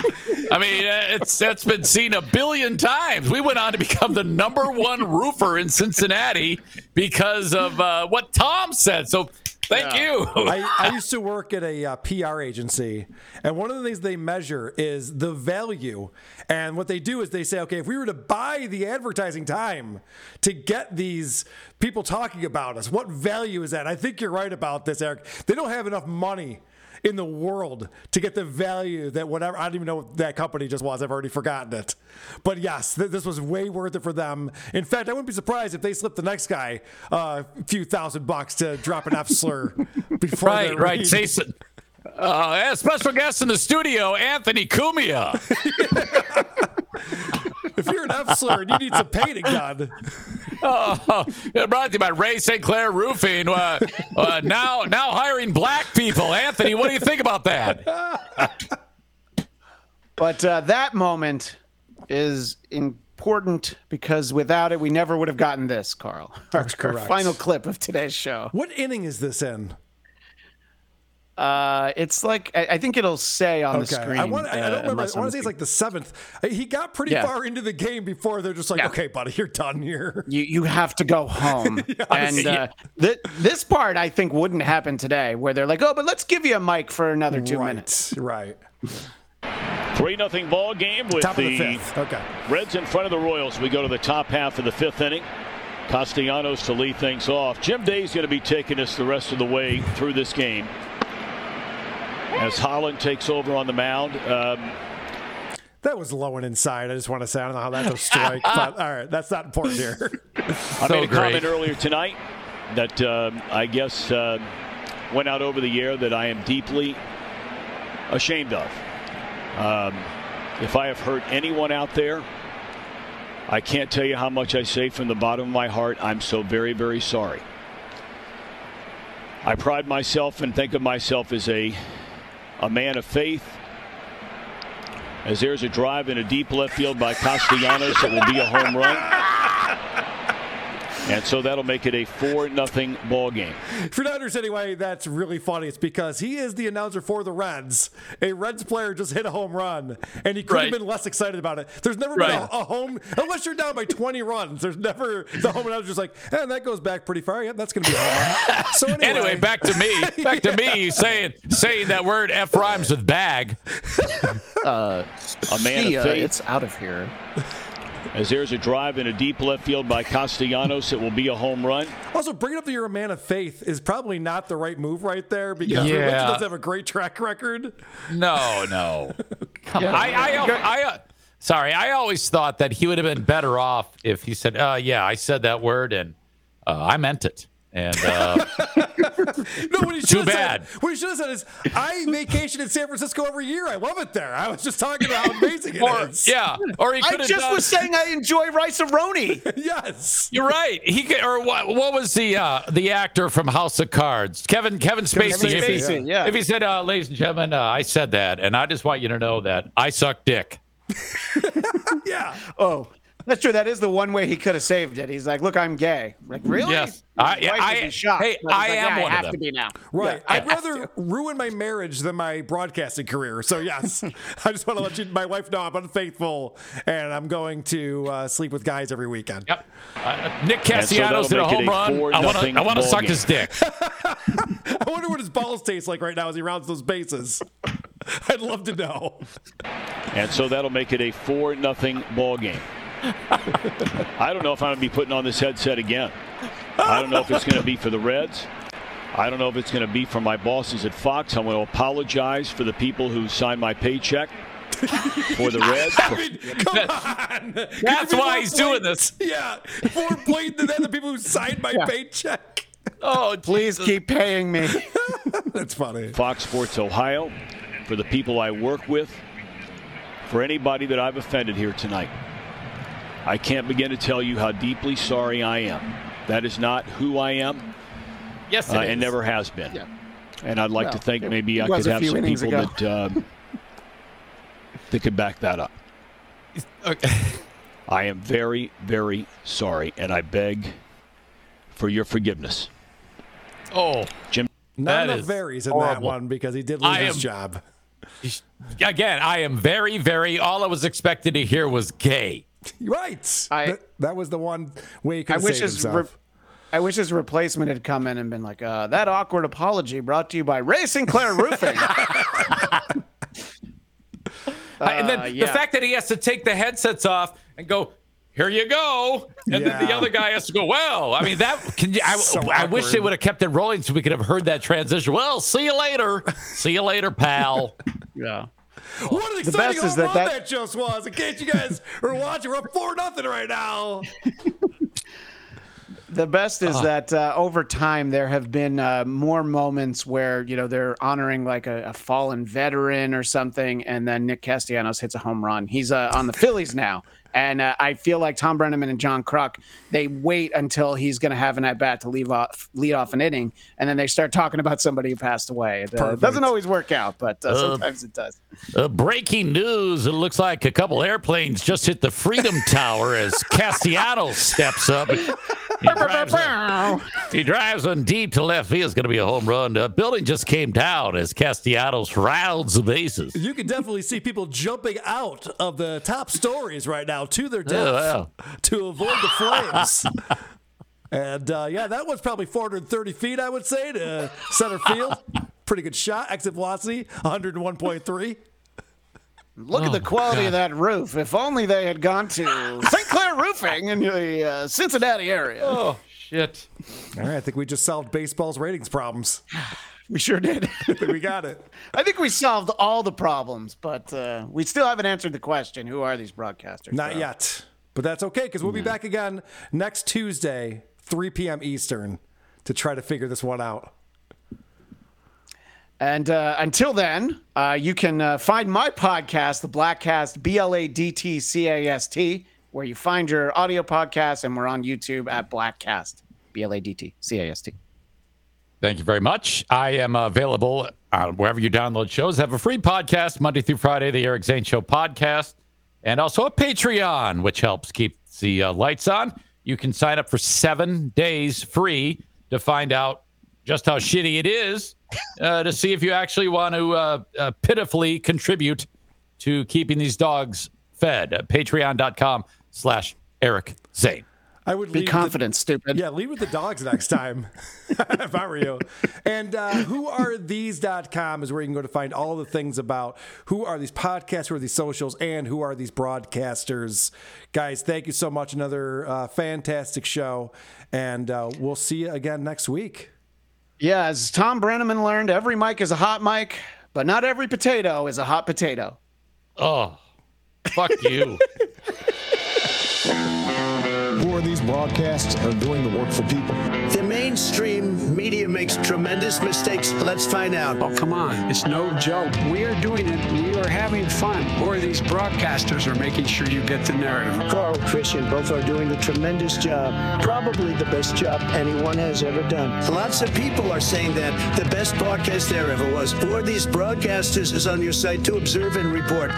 I mean, uh, it's that's been seen a billion times. We went on to become the number one roofer in Cincinnati because of uh, what Tom said. So thank you. I, I used to work at a uh, PR agency, and one of the things they measure is the value. And what they do is they say, okay, if we were to buy the advertising time to get these people talking about us, what value is that? I think you're right about this, Eric. They don't have enough money in the world to get the value that whatever I don't even know what that company just was. I've already forgotten it. But yes, th- this was way worth it for them. In fact, I wouldn't be surprised if they slipped the next guy uh, a few thousand bucks to drop an F slur before right, right. read. Say uh, special guest in the studio, Anthony Cumia. if you're an F slur and you need some painting done. Oh, yeah, brought to you by Ray St. Clair Roofing. Uh, uh, now, now hiring black people. Anthony, what do you think about that? But uh, that moment is important because without it, we never would have gotten this, Karl. That's our correct. final clip of today's show. What inning is this in? Uh, it's like I, I think it'll say on the screen. I, want, I, I uh, don't remember. I want to say it's like the seventh. Uh, He got pretty Yeah. far into the game before they're just like, Yeah. okay, buddy, you're done here. you you have to go home. And uh, th- this part I think wouldn't happen today, where they're like, oh, but let's give you a mic for another two right, minutes. Right. 3 nothing ball game with Top of the the, fifth. Okay. Reds in front of the Royals. We go to the top half of the fifth inning. Castellanos to lead things off. Jim Day's going to be taking us the rest of the way through this game. As Holland takes over on the mound. Um, That was low and inside. I just want to say I don't know how that's a strike, but all right, that's not important here. I made a comment earlier tonight that um, I guess uh, went out over the air that I am deeply ashamed of. Um, if I have hurt anyone out there, I can't tell you how much I say from the bottom of my heart. I'm so very, very sorry. I pride myself and think of myself as a a man of faith. As there's a drive in a deep left field by Castellanos, it will be a home run. And so that'll make it a 4 nothing ball game. For not anyway, that's really funny, it's because he is the announcer for the Reds. A Reds player just hit a home run, and he could Right. have been less excited about it. There's never Right. been a, a home, unless you're down by 20 runs. There's never the home announcer's just like, and that goes back pretty far. Yep, that's going to be a home run. So anyway, Anyway, back to me. Back to me saying saying that word F rhymes with bag. Uh, A man see of ya, faith. it's out of here. As there's a drive in a deep left field by Castellanos, it will be a home run. Also, bringing up that you're a man of faith is probably not the right move right there because Yeah. religion does have a great track record. No, no. Yeah. I, I, I, uh, sorry, I always thought that he would have been better off if he said, uh, "Yeah, I said that word and uh, I meant it." And uh, No, what he Too should have bad. said, what he should have said is, I vacation in San Francisco every year. I love it there. I was just talking about how amazing it or is. yeah, or he I could have just done. was saying I enjoy Rice-A-Roni. yes. You're right. He could, or what? What was the uh, the actor from House of Cards? Kevin Kevin Spacey. Kevin if, he, yeah. if he said, uh, "Ladies and gentlemen, uh, I said that, and I just want you to know that I suck dick." yeah. Oh, that's true. That is the one way he could have saved it. He's like, "Look, I'm gay." Like, really? Yes. I- His wife I- shocked. hey, I like, am "Yeah, one I of have to them." be now. Right. Yeah, I I'd have rather ruin my marriage than my broadcasting career. So, yes, I just want to let you, my wife know I'm unfaithful and I'm going to uh, sleep with guys every weekend. Yep. Uh, Nick And so Castellanos that'll a home run. I want to I want to suck game. his dick. I wonder what his balls taste like right now as he rounds those bases. I'd love to know. And so that'll make it a 4 nothing ball game. I don't know if I'm going to be putting on this headset again. I don't know if it's going to be for the Reds. I don't know if it's going to be for my bosses at Fox. I'm going to apologize for the people who signed my paycheck for the Reds. I mean, come on. That's Could why more he's doing this. Yeah. More blatant than that, the people who signed my Yeah. paycheck. Oh, Please keep paying me. That's funny. Fox Sports Ohio, for the people I work with, for anybody that I've offended here tonight. I can't begin to tell you how deeply sorry I am. That is not who I am yes, it uh, is. and never has been. Yeah. And I'd like Well, to think it maybe I could have some people ago. that um, that could back that up. Okay. I am very, very sorry, and I beg for your forgiveness. Oh, Jim. Not That enough varies in that one because he did lose I his am- job. Again, I am very, very. All I was expected to hear was gay. Right. I- that, that was the one way he could I wish his himself. re- I wish his replacement had come in and been like, uh, "That awkward apology brought to you by Ray St. Clair Roofing." and then Uh, the fact that he has to take the headsets off and go, "Here you go," and then the other guy has to go, "Well, I mean that." Can you, I, So I wish they would have kept it rolling so we could have heard that transition. Well, see you later. see you later, pal. yeah. What an The exciting best is home that that- that just was. In case you guys are watching, we're up 4 nothing right now. The best is Ah. that uh, over time there have been uh, more moments where you know they're honoring like a, a fallen veteran or something, and then Nick Castellanos hits a home run. He's uh, on the Phillies now, and uh, I feel like Thom Brennaman and John Kruk they wait until he's going to have an at bat to leave off lead off an inning, and then they start talking about somebody who passed away. It uh, doesn't always work out, but uh, Uh, sometimes it does. Uh, breaking news: It looks like a couple airplanes just hit the Freedom Tower as Castellanos steps up. He drives, on, he drives on deep to left field. It's going to be a home run. The building just came down as Castellanos rounds the bases. You can definitely see people jumping out of the top stories right now to their death Oh, to avoid the flames. and uh, yeah, that was probably 430 feet, I would say, to center field. Pretty good shot. Exit velocity 101.3. Look Oh, at the quality of that roof. If only they had gone to St. Clair Roofing in the uh, Cincinnati area. Oh shit! All right, I think we just solved baseball's ratings problems. We sure did. we got it. I think we solved all the problems, but uh, we still haven't answered the question: Who are these broadcasters? Not So- yet. But that's okay because we'll be back again next Tuesday, 3 p.m. Eastern, to try to figure this one out. And uh, until then, uh, you can uh, find my podcast, the Bladtcast, B L A D T C A S T, where you find your audio podcast, and we're on YouTube at Bladtcast, B L A D T C A S T. Thank you very much. I am available uh, wherever you download shows. I have a free podcast Monday through Friday, the Eric Zane Show podcast, and also a Patreon, which helps keep the uh, lights on. You can sign up for seven days free to find out just how shitty it is, uh, to see if you actually want to uh, uh, pitifully contribute to keeping these dogs fed. Uh, Patreon.com slash Eric Zane. I would Be lead confident, with stupid. Yeah, lead with the dogs next time if I were you. And uh, whoarethese.com is where you can go to find all the things about who are these podcasts, who are these socials, and who are these broadcasters. Guys, thank you so much. Another uh, fantastic show. And uh, we'll see you again next week. Yeah, as Thom Brennaman learned, every mic is a hot mic, but not every potato is a hot potato. Oh, fuck you. Who are these broadcasts are doing the work for people? Mainstream media makes tremendous mistakes. Let's find out. Oh, come on. It's no joke. We are doing it. We are having fun. Or these broadcasters are making sure you get the narrative. Karl Christian both are doing a tremendous job. Probably the best job anyone has ever done. Lots of people are saying that the best podcast there ever was. Who are these broadcasters is on your site to observe and report.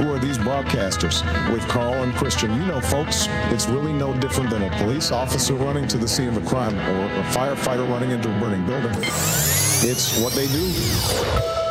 Who are these broadcasters? With Karl and Christian, you know, folks, it's really no different than a police officer running to the scene of a crime or a firefighter running into a burning building. It's what they do.